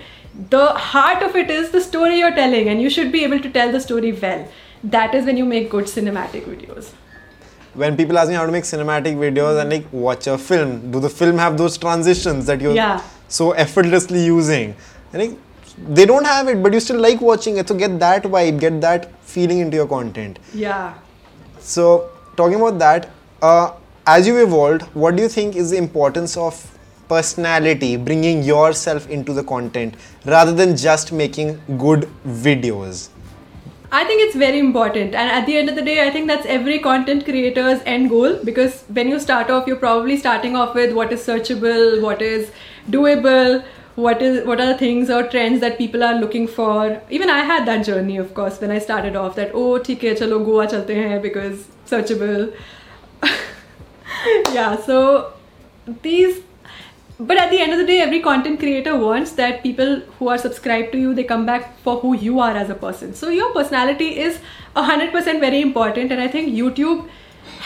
The heart of it is the story you're telling and you should be able to tell the story well. That is when you make good cinematic videos. When people ask me how to make cinematic videos and like watch a film. Do the film have those transitions that you're Yeah. so effortlessly using? And like, they don't have it but you still like watching it. So get that vibe get that feeling into your content. Yeah. So, talking about that, uh, as you evolved, what do you think is the importance of personality, bringing yourself into the content rather than just making good videos? I think it's very important. And at the end of the day, I think that's every content creator's end goal because when you start off, you're probably starting off with what is searchable, what is doable, what is what are the things or trends that people are looking for. Even I had that journey, of course, when I started off that, oh, theek chalo Goa chalte hain because searchable. [laughs] yeah, so these but at the end of the day every content creator wants that people who are subscribed to you they come back for who you are as a person so your personality is 100% very important and i think youtube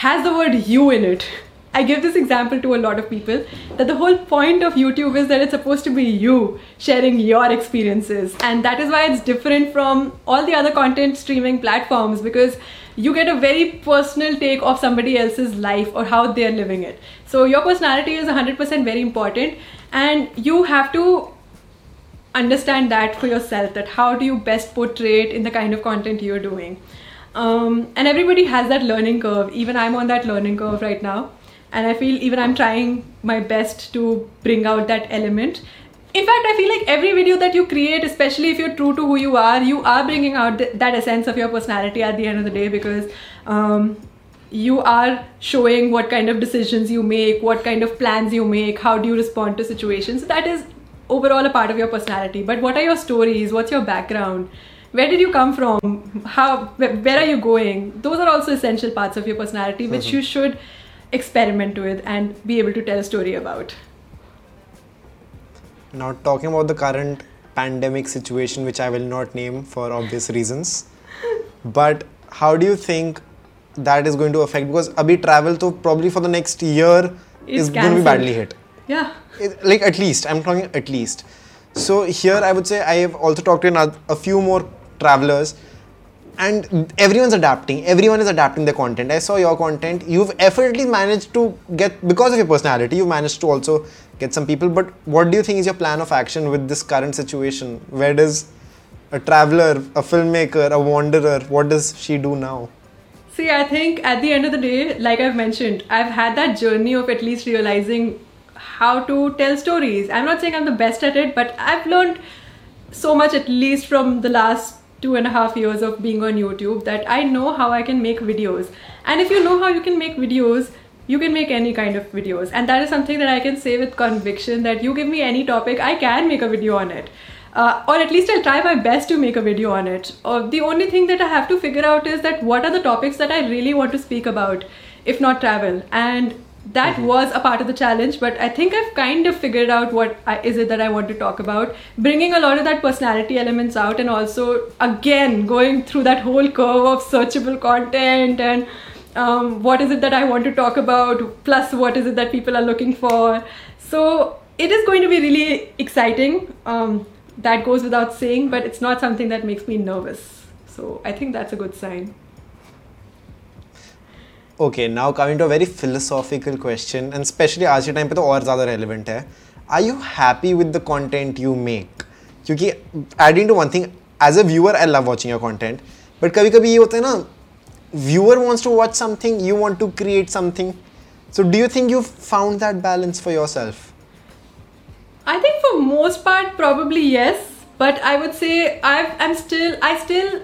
has the word you in it i give this example to a lot of people that the whole point of youtube is that it's supposed to be you sharing your experiences and that is why it's different from all the other content streaming platforms because you get a very personal take of somebody else's life or how they're living it. So your personality is 100% very important and you have to understand that for yourself that how do you best portray it in the kind of content you're doing. Um, and everybody has that learning curve. Even I'm on that learning curve right now. And I feel even I'm trying my best to bring out that element in fact i feel like every video that you create especially if you're true to who you are you are bringing out th- that essence of your personality at the end of the day because um, you are showing what kind of decisions you make what kind of plans you make how do you respond to situations. So that is overall a part of your personality. But what are your stories? What's your background? Where did you come from? How where, where are you going? Those are also essential parts of your personality which you should experiment with and be able to tell a story about Now, talking about the current pandemic situation, which I will not name for obvious reasons, but how do you think that is going to affect? Because abhi travel to probably for the next year Is is going to be badly hit. yeah. It- like at least i'm talking at least. So here i would say i have also talked to a few more travelers and everyone's adapting. Everyone is adapting their content. I saw your content. You've effortlessly managed to get because of your personality you've managed to also get some people but what do you think is your plan of action with this current situation where does a traveler a filmmaker a wanderer what does she do now See, I think at the end of the day, like I've mentioned, I've had that journey of at least realizing how to tell stories. I'm not saying I'm the best at it, but I've learned so much at least from the last two and a half years of being on YouTube that I know how I can make videos. And if you know how you can make videos, you can make any kind of videos. And that is something that I can say with conviction that you give me any topic, I can make a video on it. Uh, or at least I'll try my best to make a video on it. Or the only thing that I have to figure out is that what are the topics that I really want to speak about, if not travel. And that was a part of the challenge, but I think I've kind of figured out what I, is it that I want to talk about, bringing a lot of that personality elements out, and also again going through that whole curve of searchable content and um, what is it that I want to talk about, plus what is it that people are looking for. So it is going to be really exciting. Um, that goes without saying, but it's not something that makes me nervous. So I think that's a good sign. Okay, now coming to a very philosophical question, and especially आज के time पे तो और ज़्यादा relevant है. Are you happy with the content you make? क्योंकि adding to one thing, as a viewer, I love watching your content, but कभी कभी ये होता है ना, viewer wants to watch something, you want to create something. So do you think you've found that balance for yourself? I think for most part probably yes, but I would say I've, I'm still I still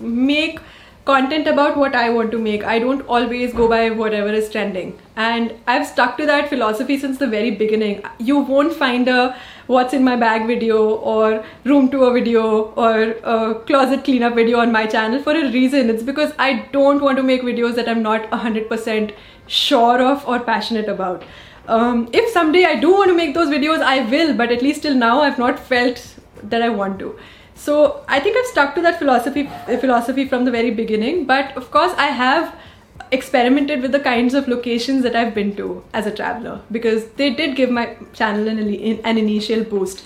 make content about what I want to make. I don't always go by whatever is trending. And I've stuck to that philosophy since the very beginning. You won't find a what's in my bag video or room tour video or a closet cleanup video on my channel for a reason. It's because I don't want to make videos that I'm not 100% sure of or passionate about. Um, if someday I do want to make those videos, I will, but at least till now, I've not felt that I want to. So I think I've stuck to that philosophy philosophy from the very beginning. But of course, I have experimented with the kinds of locations that I've been to as a traveler because they did give my channel an, an initial boost.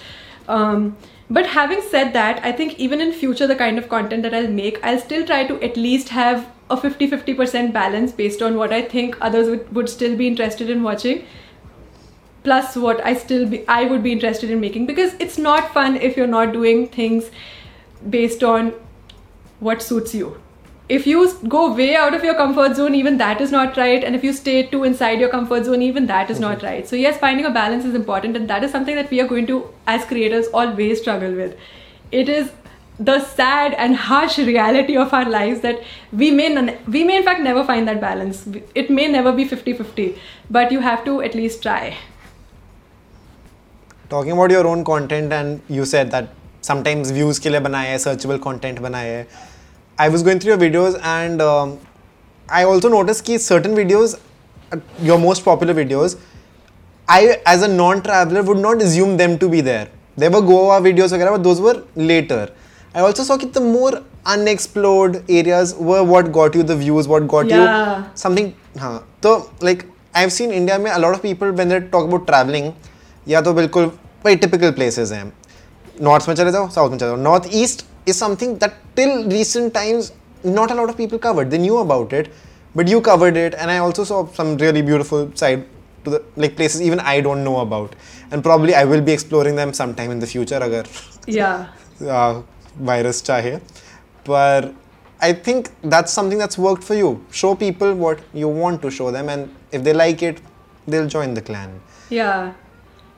Um, but having said that, I think even in future, the kind of content that I'll make, I'll still try to at least have a 50 50% balance based on what I think others would, would still be interested in watching plus what I still be I would be interested in making because it's not fun if you're not doing things based on what suits you. If you go way out of your comfort zone, even that is not right. And if you stay too inside your comfort zone, even that is not mm-hmm. right. So, yes, finding a balance is important. And that is something that we are going to, as creators, always struggle with. It is the sad and harsh [laughs] reality of our lives that we may we may in fact never find that balance it may never be 50-50 but you have to at least try talking about your own content and you set that sometimes views के लिए बनाए हैं searchable content बनाए. हैं I was going through your videos and I also notice कि certain videos your most popular videos I as a non traveller would not resume them to be there there were Goa videos वगैरह but those were later I also saw कि the more unexplored areas व what got you the views what got you something हाँ तो like I have seen India में a lot of people when they talk about travelling या तो बिल्कुल वही typical places हैं नॉर्थ में चले जाओ साउथ में चले जाओ north east is something that till recent times not a lot of people covered they knew about it but you covered it and i also saw some really beautiful side to the like places even i don't know about and probably i will be exploring them sometime in the future agar yeah [laughs] [laughs] uh, virus chahe but i think that's something that's worked for you show people what you want to show them and if they like it they'll join the clan yeah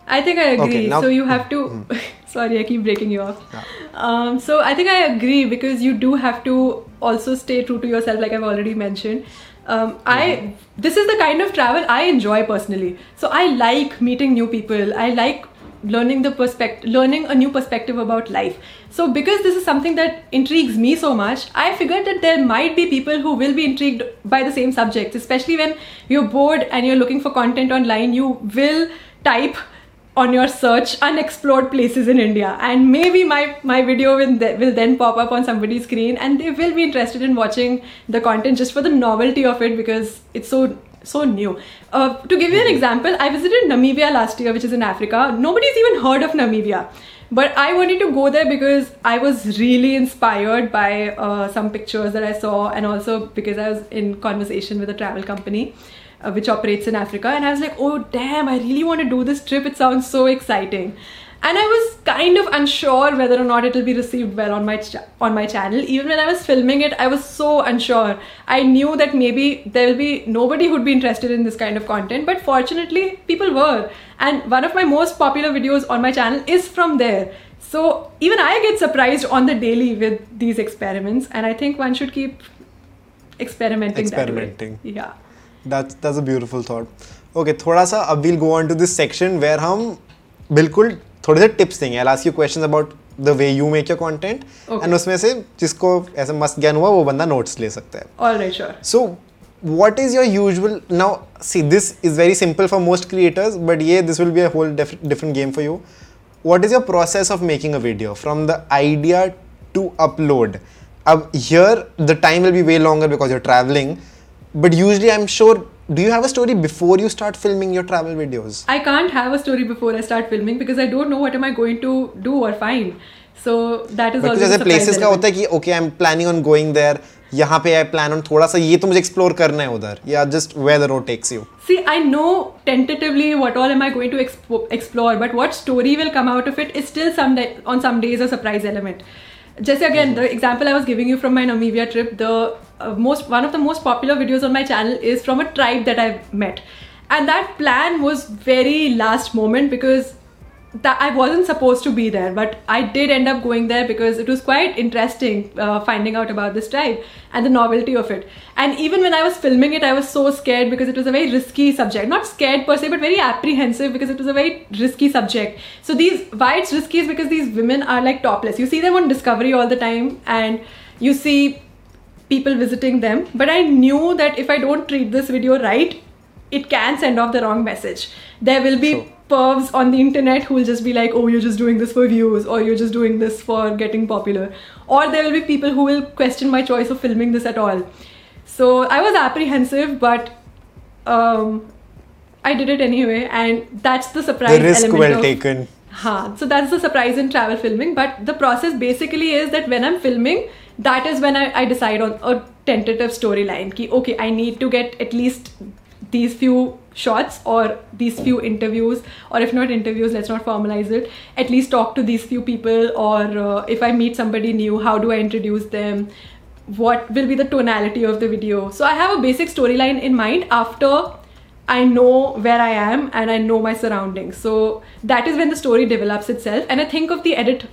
I think I agree. Okay, now, so you have to. Mm. [laughs] sorry, I keep breaking you off. Yeah. Um, so I think I agree because you do have to also stay true to yourself, like I've already mentioned. Um, I mm-hmm. this is the kind of travel I enjoy personally. So I like meeting new people. I like learning the perspective, learning a new perspective about life. So because this is something that intrigues me so much, I figured that there might be people who will be intrigued by the same subjects, especially when you're bored and you're looking for content online. You will type on your search unexplored places in India and maybe my my video will, will then pop up on somebody's screen and they will be interested in watching the content just for the novelty of it because it's so so new. Uh, to give you an example, I visited Namibia last year, which is in Africa. Nobody's even heard of Namibia. But I wanted to go there because I was really inspired by uh, some pictures that I saw, and also because I was in conversation with a travel company uh, which operates in Africa. And I was like, oh, damn, I really want to do this trip. It sounds so exciting. And I was kind of unsure whether or not it will be received well on my ch- on my channel. Even when I was filming it, I was so unsure. I knew that maybe there will be nobody who'd be interested in this kind of content, but fortunately, people were. And one of my most popular videos on my channel is from there. So even I get surprised on the daily with these experiments, and I think one should keep experimenting. Experimenting. Yeah that's that's a beautiful thought okay थोड़ा सा अब we'll go on to this section where हम बिल्कुल थोड़े से tips देंगे I'll ask you questions about the way you make your content okay. and उसमें से जिसको ऐसे मस्त ज्ञान हुआ वो बंदा नोट्स ले सकता है all right sure so what is your usual now see this is very simple for most creators but yeah this will be a whole def- different game for you what is your process of making a video from the idea to upload uh, here the time will be way longer because you're traveling but usually, I'm sure. Do you have a story before you start filming your travel videos? I can't have a story before I start filming because I don't know what am I going to do or find. So that is always जैसे places का होता है कि okay I'm planning on going there यहाँ पे I plan on थोड़ा सा ये तो मुझे explore करना है उधर या just where the road takes you. See I know tentatively what all am I going to explore but what story will come out of it is still some day, on some days a surprise just again, the example I was giving you from my Namibia trip, the uh, most one of the most popular videos on my channel is from a tribe that I've met, and that plan was very last moment because that I wasn't supposed to be there, but I did end up going there because it was quite interesting uh, finding out about this tribe and the novelty of it. And even when I was filming it, I was so scared because it was a very risky subject. Not scared per se, but very apprehensive because it was a very risky subject. So these why it's risky is because these women are like topless. You see them on Discovery all the time, and you see people visiting them. But I knew that if I don't treat this video right, it can send off the wrong message. There will be Sure. Pervs on the internet who will just be like, oh, you're just doing this for views, or you're just doing this for getting popular. Or there will be people who will question my choice of filming this at all. So I was apprehensive, but um, I did it anyway, and that's the surprise The risk element well of- taken. Huh. So that's the surprise in travel filming. But the process basically is that when I'm filming, that is when I, I decide on a tentative storyline. Ki, okay, I need to get at least these few shots or these few interviews or if not interviews let's not formalize it at least talk to these few people or uh, if i meet somebody new how do i introduce them what will be the tonality of the video so i have a basic storyline in mind after I know where I am and I know my surroundings. So that is when the story develops itself. And I think of the edit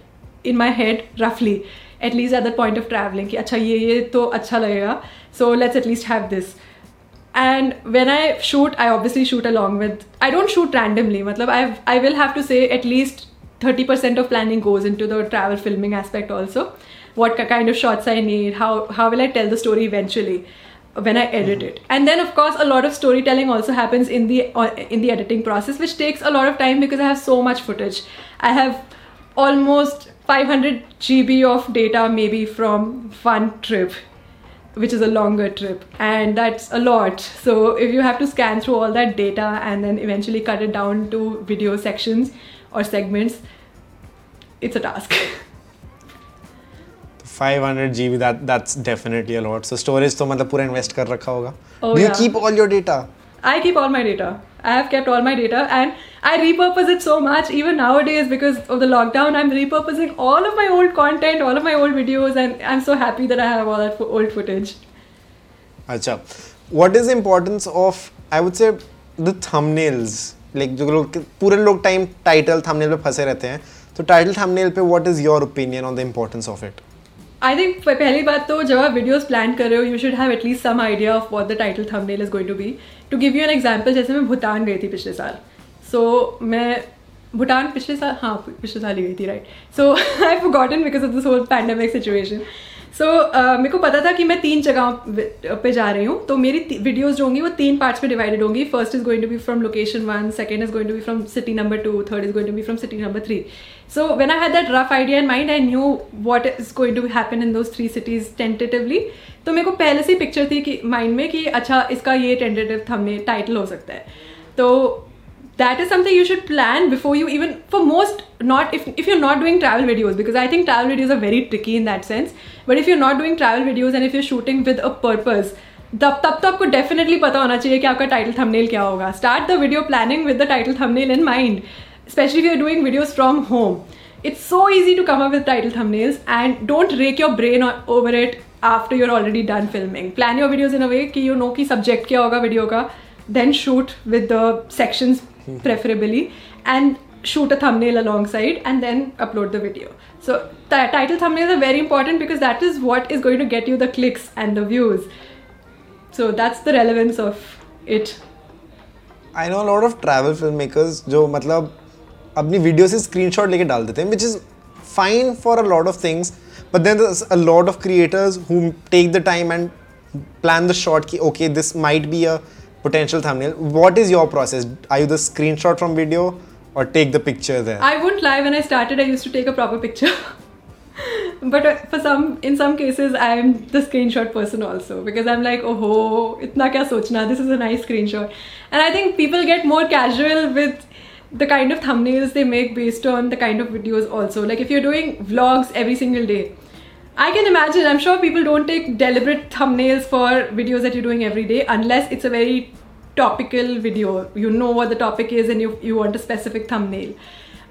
in my head roughly, at least at the point of traveling. Ki, acha, ye, ye to acha. So let's at least have this and when i shoot i obviously shoot along with i don't shoot randomly matlab i i will have to say at least 30% of planning goes into the travel filming aspect also. What kind of shots i need how how will i tell the story eventually when i edit mm-hmm. it. And then of course a lot of storytelling also happens in the uh, in the editing process which takes a lot of time because i have so much footage. I have almost 500 gb of data maybe from one trip which is a longer trip and that's a lot. So if you have to scan through all that data and then eventually cut it down to video sections or segments it's a task. 500 GB that that's definitely a lot. So storage तो मतलब पूरा invest कर रखा होगा. Oh, Do you yeah. keep all your data? I keep all my data. I have kept all my data and I repurpose it so much even nowadays because of the lockdown. I'm repurposing all of my old content, all of my old videos, and I'm so happy that I have all that fo- old footage. अच्छा what is the importance of I would say the thumbnails like जो लोग पूरे लोग time title thumbnail पे फंसे रहते हैं तो टाइटल थंबनेल पे what is your opinion on the importance of it I think पहली बात तो जब आप वीडियोस प्लान कर रहे हो you should have at least some idea of what the title thumbnail is going to be to give you an example जैसे मैं भूटान गई थी पिछले साल। सो मैं भूटान पिछले साल हाँ पिछले साल ही गई थी right so I have gotten because of this whole pandemic situation so मेरे को पता था कि मैं तीन जगह पे जा रही हूँ। तो मेरी वीडियोस जो होंगी वो तीन पार्ट्स में डिवाइडेड होंगी। First is going to be from location one second is going to be from city number two third is going to be from city number three so when I had that rough idea in mind, I knew what is going to happen in those three cities tentatively. तो मेरे को पहले से picture थी कि mind में कि अच्छा इसका ये टेंटेटिव थंबनेल टाइटल हो सकता है तो that is something you should plan before you even for most not if, if you're not doing travel videos because i think travel videos are very tricky in that sense but if you're not doing travel videos and if you're shooting with a purpose तब तब तो आपको definitely पता होना चाहिए कि आपका title thumbnail क्या होगा start the video planning with the title thumbnail in mind especially if you're doing videos from home. It's so easy to come up with title thumbnails and don't rake your brain o- over it after you're already done filming. Plan your videos in a way कि you know कि subject क्या होगा video का, then shoot with the sections [laughs] preferably and shoot a thumbnail alongside and then upload the video. So ti- title thumbnails are very important because that is what is going to get you the clicks and the views. So that's the relevance of it. I know lot of travel film makers जो मतलब अपनी video से screenshot लेके डाल देते हैं which is fine for a lot of things but then a lot of creators who take the time and plan the shot कि okay this might be a potential thumbnail what is your process I you the screenshot from video or take the picture then I wouldn't live when I started I used to take a proper picture but for some in some cases I am the screenshot person also because I am like ओहो इतना क्या सोचना this is a nice screenshot and I think people get more casual with the kind of thumbnails they make based on the kind of videos also. Like if you're doing vlogs every single day, I can imagine. I'm sure people don't take deliberate thumbnails for videos that you're doing every day unless it's a very topical video. You know what the topic is and you, you want a specific thumbnail.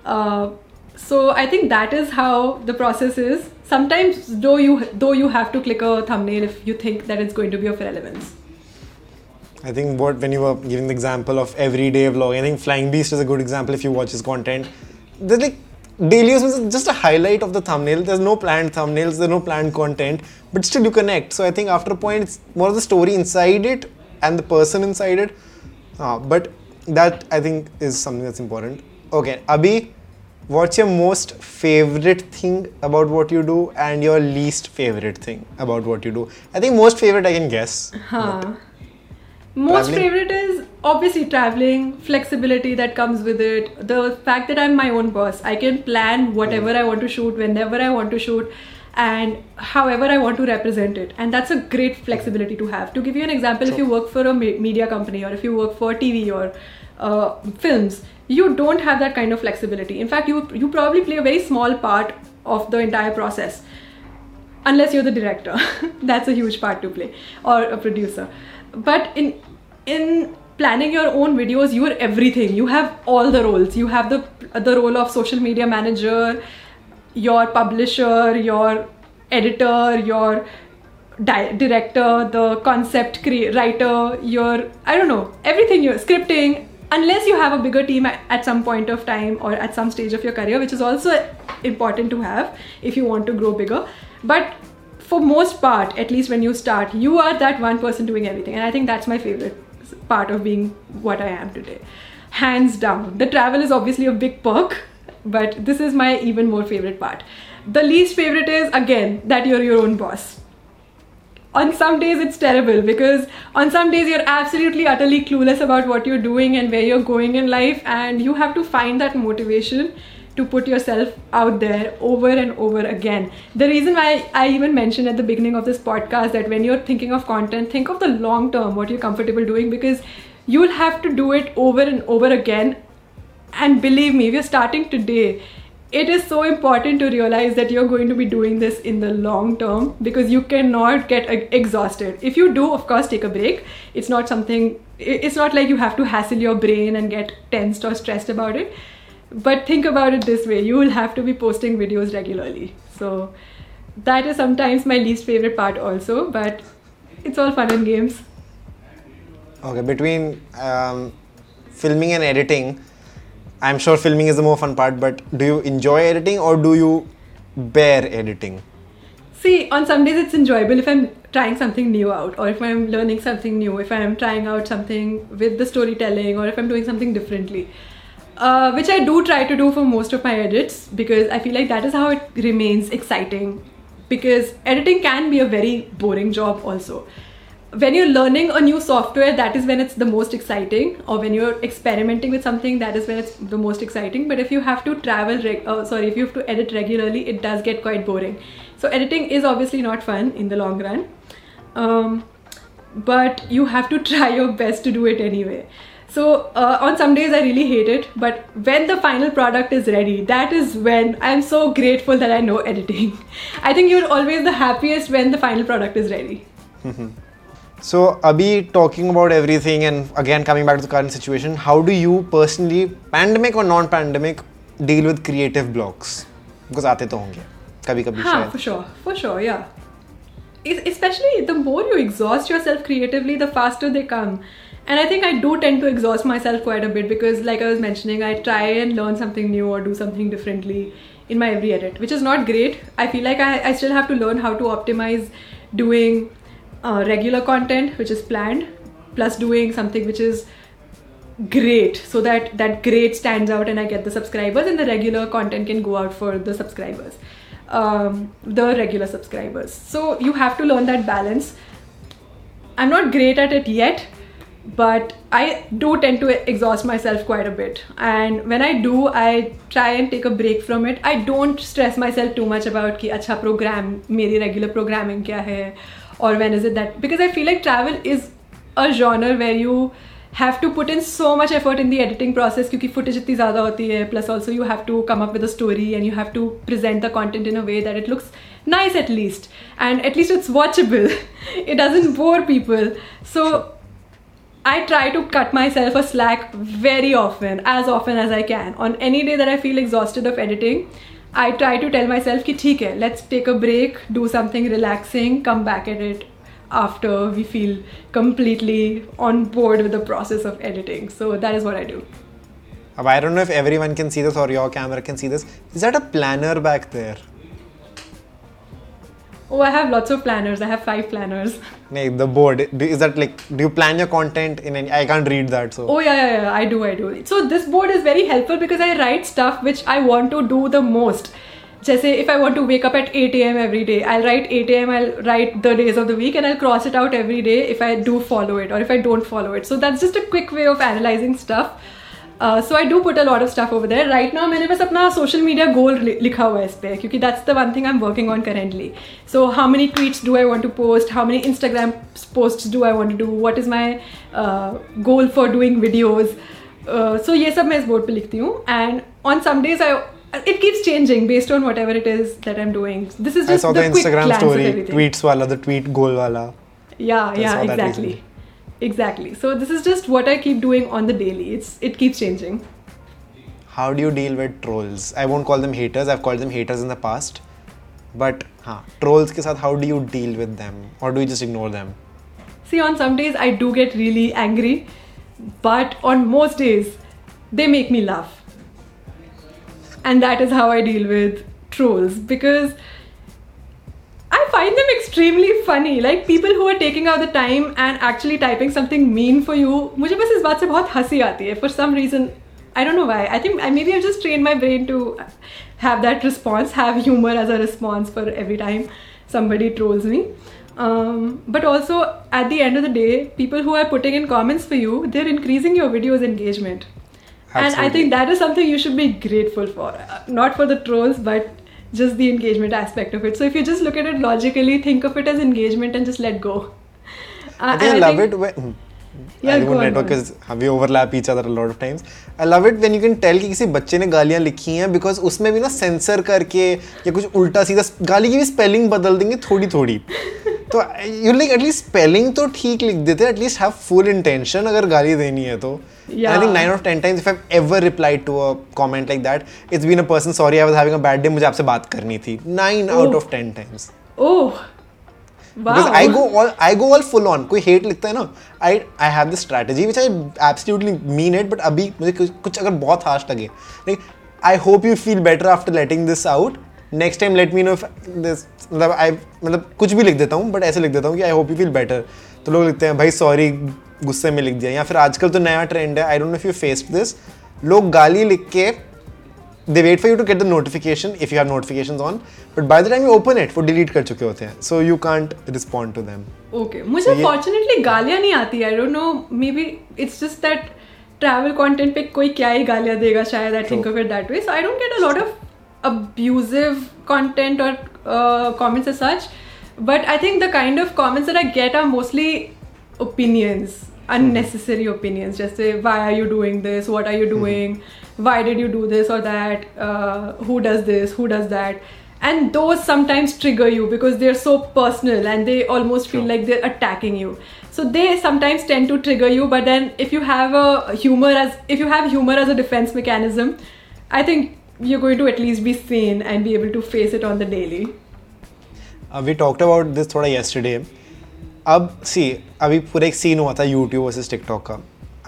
Uh, so I think that is how the process is. Sometimes though you though you have to click a thumbnail if you think that it's going to be of relevance. I think what when you were giving the example of everyday vlog, I think Flying Beast is a good example if you watch his content. there's like daily use is just a highlight of the thumbnail. There's no planned thumbnails, there's no planned content, but still you connect. So I think after a point, it's more of the story inside it and the person inside it. Uh, but that I think is something that's important. Okay, Abhi, what's your most favorite thing about what you do and your least favorite thing about what you do? I think most favorite I can guess. Huh. Most Traveling? favorite is obviously traveling, flexibility that comes with it, the fact that I'm my own boss. I can plan whatever I want to shoot, whenever I want to shoot, and however I want to represent it. And that's a great flexibility to have. To give you an example, if you work for a me- media company or if you work for TV or uh, films, you don't have that kind of flexibility. In fact, you you probably play a very small part of the entire process unless you're the director [laughs] that's a huge part to play or a producer but in in planning your own videos you're everything. You have all the roles. You have the the role of social media manager your publisher your editor your di- director the concept crea- writer your i don't know everything you're scripting unless you have a bigger team at some point of time or at some stage of your career which is also important to have if you want to grow bigger. But for most part at least when you start you are that one person doing everything. And i think that's my favorite part of being what i am today. Hands down. The travel is obviously a big perk but this is my even more favorite part. The least favorite is again that you're your own boss. On some days it's terrible because on some days you're absolutely utterly clueless about what you're doing and where you're going in life and you have to find that motivation to put yourself out there over and over again the reason why i even mentioned at the beginning of this podcast that when you're thinking of content think of the long term what you're comfortable doing because you'll have to do it over and over again and believe me, if you're starting today, it is so important to realize that you're going to be doing this in the long term because you cannot get exhausted. If you do, of course, take a break. It's not something, it's not like you have to hassle your brain and get tensed or stressed about it. But think about it this way you will have to be posting videos regularly. So that is sometimes my least favorite part, also, but it's all fun and games. Okay, between um, filming and editing, I'm sure filming is the more fun part, but do you enjoy editing or do you bear editing? See, on some days it's enjoyable if I'm trying something new out, or if I'm learning something new, if I'm trying out something with the storytelling, or if I'm doing something differently. Uh, which I do try to do for most of my edits because I feel like that is how it remains exciting. Because editing can be a very boring job also. When you're learning a new software, that is when it's the most exciting, or when you're experimenting with something, that is when it's the most exciting. But if you have to travel, reg- uh, sorry, if you have to edit regularly, it does get quite boring. So editing is obviously not fun in the long run, um, but you have to [laughs] try your best to do it anyway. So uh, on some days I really hate it, but when the final product is ready, that is when I'm so grateful that I know editing. [laughs] I think you're always the happiest when the final product is ready. So, Abhi, talking about everything and again coming back to the current situation, how do you personally, pandemic or non-pandemic, deal with creative blocks? Because आते तो होंगे कभी कभी Huh, शायद for sure, for sure, yeah. Es- Especially the more you exhaust yourself creatively, the faster they come. And I think I do tend to exhaust myself quite a bit because, like I was mentioning, I try and learn something new or do something differently in my every edit, which is not great. I feel like I, I still have to learn how to optimize doing uh, regular content, which is planned, plus doing something which is great so that that great stands out and i get the subscribers and the regular content can go out for the subscribers um, the regular subscribers so you have to learn that balance i'm not great at it yet but i do tend to exhaust myself quite a bit and when i do i try and take a break from it i don't stress myself too much about ki acha program meri regular programming kya hai or when is it that because i feel like travel is a genre where you have to put in so much effort in the editing process क्योंकि footage इतनी ज़्यादा होती है plus also you have to come up with a story and you have to present the content in a way that it looks nice at least and at least it's watchable [laughs] it doesn't bore people so I try to cut myself a slack very often, as often as I can. On any day that I feel exhausted of editing, I try to tell myself ki theek hai, let's take a break, do something relaxing, come back at it after we feel completely on board with the process of editing. So that is what I do. I don't know if everyone can see this or your camera can see this. Is that a planner back there? Oh, I have lots of planners. I have five planners. No, the board. Do, is that like? Do you plan your content in any? I can't read that. So. Oh yeah, yeah, yeah, I do, I do. So this board is very helpful because I write stuff which I want to do the most. Just say if I want to wake up at 8 a.m. every day, I'll write 8 a.m. I'll write the days of the week and I'll cross it out every day if I do follow it or if I don't follow it. So that's just a quick way of analyzing stuff. So I do put a lot of stuff over there right now मैंने बस अपना social media गोल लिखा हुआ है इस पर क्योंकि that's the one thing I am working on currently so how many tweets do I want to post how many Instagram post do I want to do what is my goal for doing videos so ये सब मैं इस board पर लिखती हूँ. And on some days I it keeps changing based on whatever it is that I'm doing. This is just I saw the, the Instagram quick story, tweets wala, the tweet goal wala. Yeah, yeah, exactly. Exactly. So this is just what I keep doing on the daily. It's it keeps changing. How do you deal with trolls? I won't call them haters. I've called them haters in the past. But huh, trolls ke saath, how do you deal with them? Or do you just ignore them? See, on some days I do get really angry, but on most days they make me laugh. And that is how I deal with trolls because I find them extremely funny. Like people who are taking out the time and actually typing something mean for you. मुझे बस इस बात से बहुत हंसी आती है. For some reason, I don't know why. I think I- maybe I've just trained my brain to have that response, have humor as a response for every time somebody trolls me. Um, but also, at the end of the day, people who are putting in comments for you, they're increasing your video's engagement. And I Absolutely. think that is something you should be grateful for. Uh, Not for the trolls, but just the engagement aspect of it. So if you just look at it logically, think of it as engagement and just let go. Uh, I think I I love think- it when. hmm. Yeah, go network on. we overlap each other a lot of times. I love it when you can tell कि किसी बच्चे ने गालियाँ लिखी हैं because उसमें भी ना सेंसर करके या कुछ उल्टा सीधा गाली की भी स्पेलिंग बदल देंगे थोड़ी थोड़ी तो यू लाइक एटलीस्ट स्पेलिंग तो ठीक लिख देते एटलीस्ट हैव फुल इंटेंशन अगर गाली देनी है तो। I think nine of ten times if I ever reply to a comment like that it's been a person sorry I was having a bad day मुझे आपसे बात करनी थी। Nine out of ten times it time let me know if this मतलब I मतलब कुछ भी लिख देता हूँ but ऐसे लिख देता हूँ कि I hope you feel better. तो लोग लिखते हैं भाई सॉरी गुस्से में लिख दिया। या फिर आजकल तो नया ट्रेंड है I don't know if you faced this लोग गाली लिख के they wait for you to get the notification if you have notifications on but by the time you open it वो delete कर चुके होते हैं so you can't respond to them. Okay मुझे फॉर्चुनेटली गालियाँ नहीं आती I don't know maybe it's just that travel content पे कोई क्या ही गालियाँ देगा शायद I think of it that way so I don't get a lot of abusive content or uh, comments as such. But i think the kind of comments that i get are mostly opinions unnecessary opinions. Just say why are you doing this? What are you doing? Why did you do this or that? Uh, who does this? Who does that? And those sometimes trigger you because they're so personal and they almost feel like they're attacking you. So they sometimes tend to trigger you but then if you have a humor as if you have humor as a defense mechanism i think you're going to at least be sane and be able to face it on the daily uh, we talked about this थोड़ा yesterday अब see अभी पूरा एक scene हुआ था YouTube versus TikTok का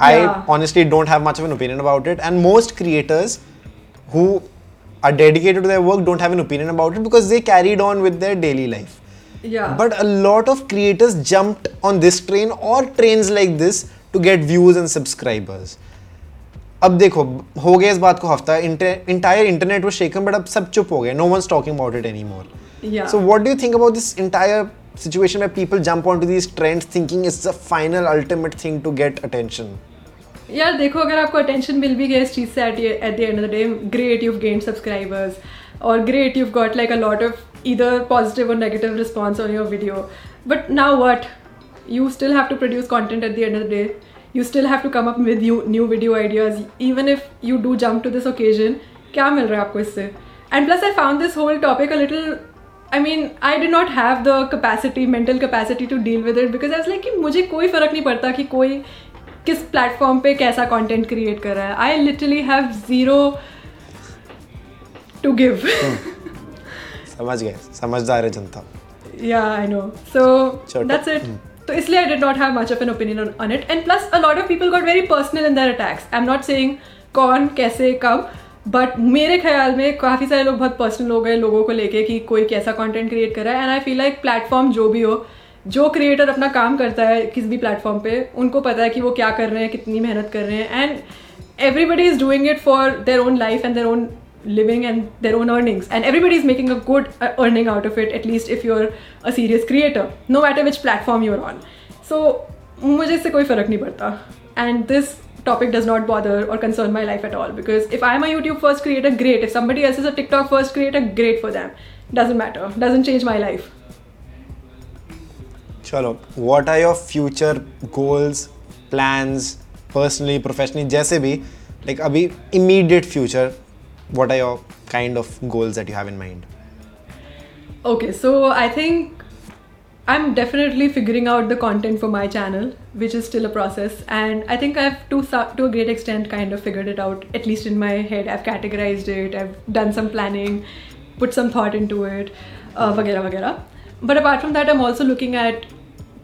I Yeah. honestly don't have much of an opinion about it and most creators who are dedicated to their work don't have an opinion about it because they carried on with their daily life yeah But a lot of creators jumped on this train or trains like this to get views and subscribers. अब देखो हो गया इस बात को हफ़्ता entire internet वो shaken but अब सब चुप हो गए। No one talking about it anymore so what do think about this entire situation में people jump on to this trend thinking is the final ultimate thing to get attention यार देखो अगर आपको अटेंशन मिल भी गया इस चीज़ से at the end of the day great you gain subscribers और great you got like a lot of इधर पॉजिटिव और negative response on your video but now what you still have to produce content at the end of the day you still have to come up with you new video ideas even if you do jump to this occasion क्या मिल रहा है आपको इससे? And plus I found this whole topic a little I mean I did not have the capacity mental capacity to deal with it because I like कि मुझे कोई फ़र्क नहीं पड़ता कि कोई किस प्लेटफॉर्म पे कैसा कंटेंट क्रिएट कर रहा है। I literally have zero to give समझ गए समझदार है जनता। Yeah I know so that's it तो इसलिए I did not have much of an opinion on it and plus a lot of people got very personal in their attacks I am not saying कौन, कैसे, कब but मेरे ख्याल में काफ़ी सारे लोग बहुत पर्सनल हो गए लोगों को लेके कि कोई कैसा कंटेंट क्रिएट कर रहा है. And I feel like platform जो भी हो, जो क्रिएटर अपना काम करता है किसी भी प्लेटफॉर्म पे, उनको पता है कि वो क्या कर रहे हैं, कितनी मेहनत कर रहे हैं. And everybody is doing it for their own life and their own living and their own earnings and everybody is making a good uh, earning out of it at least if you're a serious creator no matter which platform you're on so मुझे इससे कोई फर्क नहीं पड़ता and this topic does not bother or concern my life at all because if I'm a YouTube first creator great if somebody else is a TikTok first creator great for them doesn't matter doesn't change my life चलो what are your future goals plans personally professionally जैसे भी like अभी immediate future what are your kind of goals that you have in mind? Okay, so I think I'm definitely figuring out the content for my channel, which is still a process. And I think I've to, to a great extent kind of figured it out, at least in my head. I've categorized it, I've done some planning, put some thought into it, uh, vagera vagera. But apart from that, I'm also looking at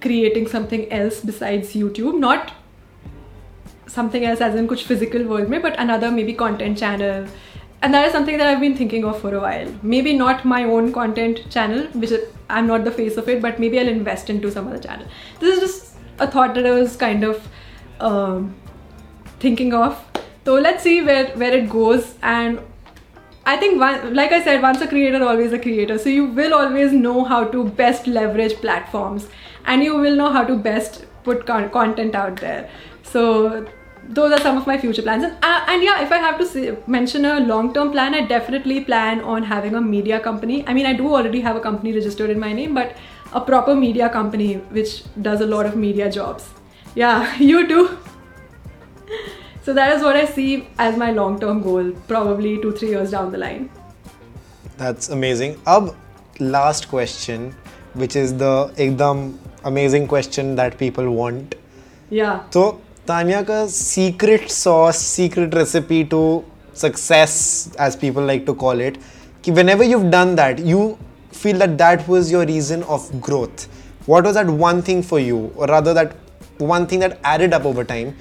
creating something else besides YouTube. Not something else as in kuch physical world, me, but another maybe content channel. And that is something that I've been thinking of for a while. Maybe not my own content channel, which I'm not the face of it, but maybe I'll invest into some other channel. This is just a thought that I was kind of um, thinking of. So let's see where where it goes. And I think, one, like I said, once a creator, always a creator. So you will always know how to best leverage platforms, and you will know how to best put con- content out there. So those are some of my future plans. And, uh, and yeah, if I have to say, mention a long-term plan, I definitely plan on having a media company. I mean, I do already have a company registered in my name, but a proper media company which does a lot of media jobs. Yeah, [laughs] you too. So that is what I see as my long-term goal, probably two, three years down the line. That's amazing. Ab last question, which is the ekdam amazing question that people want. Yeah. तो तानिया का secret sauce secret recipe to success as people like to call it कि whenever you done that you feel that that was your reason of growth what was that one thing for you और rather that one thing that added up over time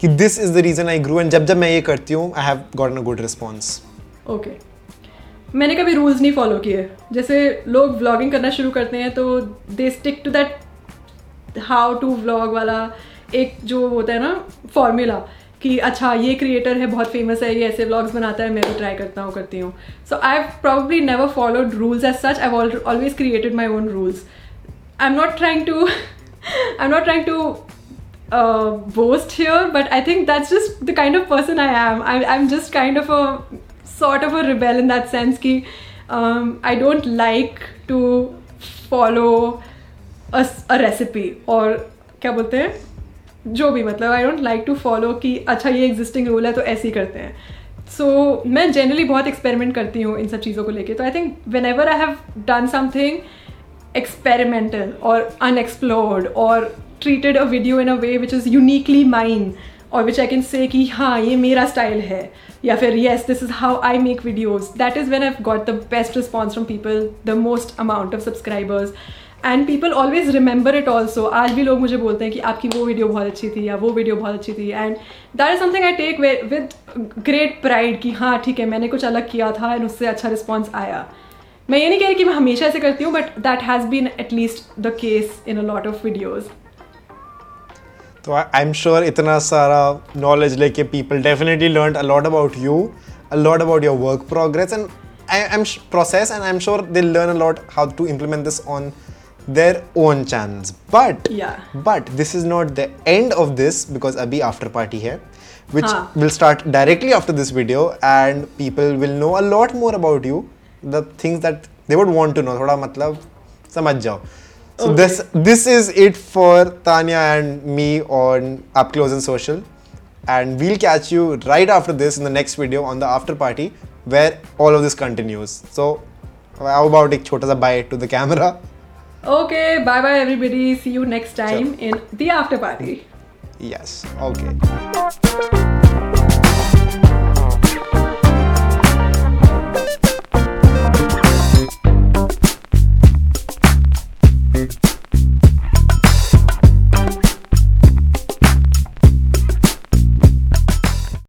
कि this is the reason I grow and जब जब मैं ये करती हूँ I have got a good response okay मैंने कभी रूल्स नहीं फॉलो किए. जैसे लोग व्लॉगिंग करना शुरू करते हैं तो they stick to that how to vlog वाला एक जो होता है ना फॉर्मूला कि अच्छा ये क्रिएटर है बहुत फ़ेमस है ये ऐसे व्लॉग्स बनाता है मैं भी ट्राई करता हूँ करती हूँ so I have probably never followed rules as such I always created my own rules I am not trying to I am not trying to boast here, think that's just the kind of person I am. I, I'm just kind of a sort of a rebel in that sense. Ki, um, I don't like to follow a, s- a recipe or क्या बोलते हैं जो भी मतलब I don't like to follow कि अच्छा ये existing rule है तो ऐसे ही करते हैं। सो so, मैं जनरली बहुत एक्सपेरिमेंट करती हूँ इन सब चीज़ों को लेके। तो I think whenever I have done something experimental और अनएक्सप्लोर्ड और treated a video in a way which is uniquely mind और विच आई कैन से कि हाँ ये मेरा स्टाइल है या फिर yes this is how I make videos that is when I got the best response from people the most amount of subscribers and people always remember it also. आज भी लोग मुझे बोलते हैं कि आपकी वो वीडियो बहुत अच्छी थी या वो वीडियो बहुत अच्छी थी. And that is something I take with great pride कि हाँ ठीक है, मैंने कुछ अलग किया था एंड उससे अच्छा रिस्पॉन्स आया. मैं ये नहीं कह रही कि मैं हमेशा ऐसे करती हूँ but that has been at least the case in a lot of videos तो आई एम श्योर इतना सारा नॉलेज लेके people definitely learn a lot about you a lot about your work progress and I am process and I am sure they learn a lot how to implement this on their own channels but yeah. but this is not the end of this because abhi after party here which huh. will start directly after this video and people will know a lot more about you. The things that they would want to know. Thoda matlab samajh jao. So okay. this this is it for tanya and me on up close and social. And we'll catch you right after this in the next video on the after party where all of this continues. So how about a chota sa bye to the camera? Okay, bye bye everybody. See you next time in the after party. yes okay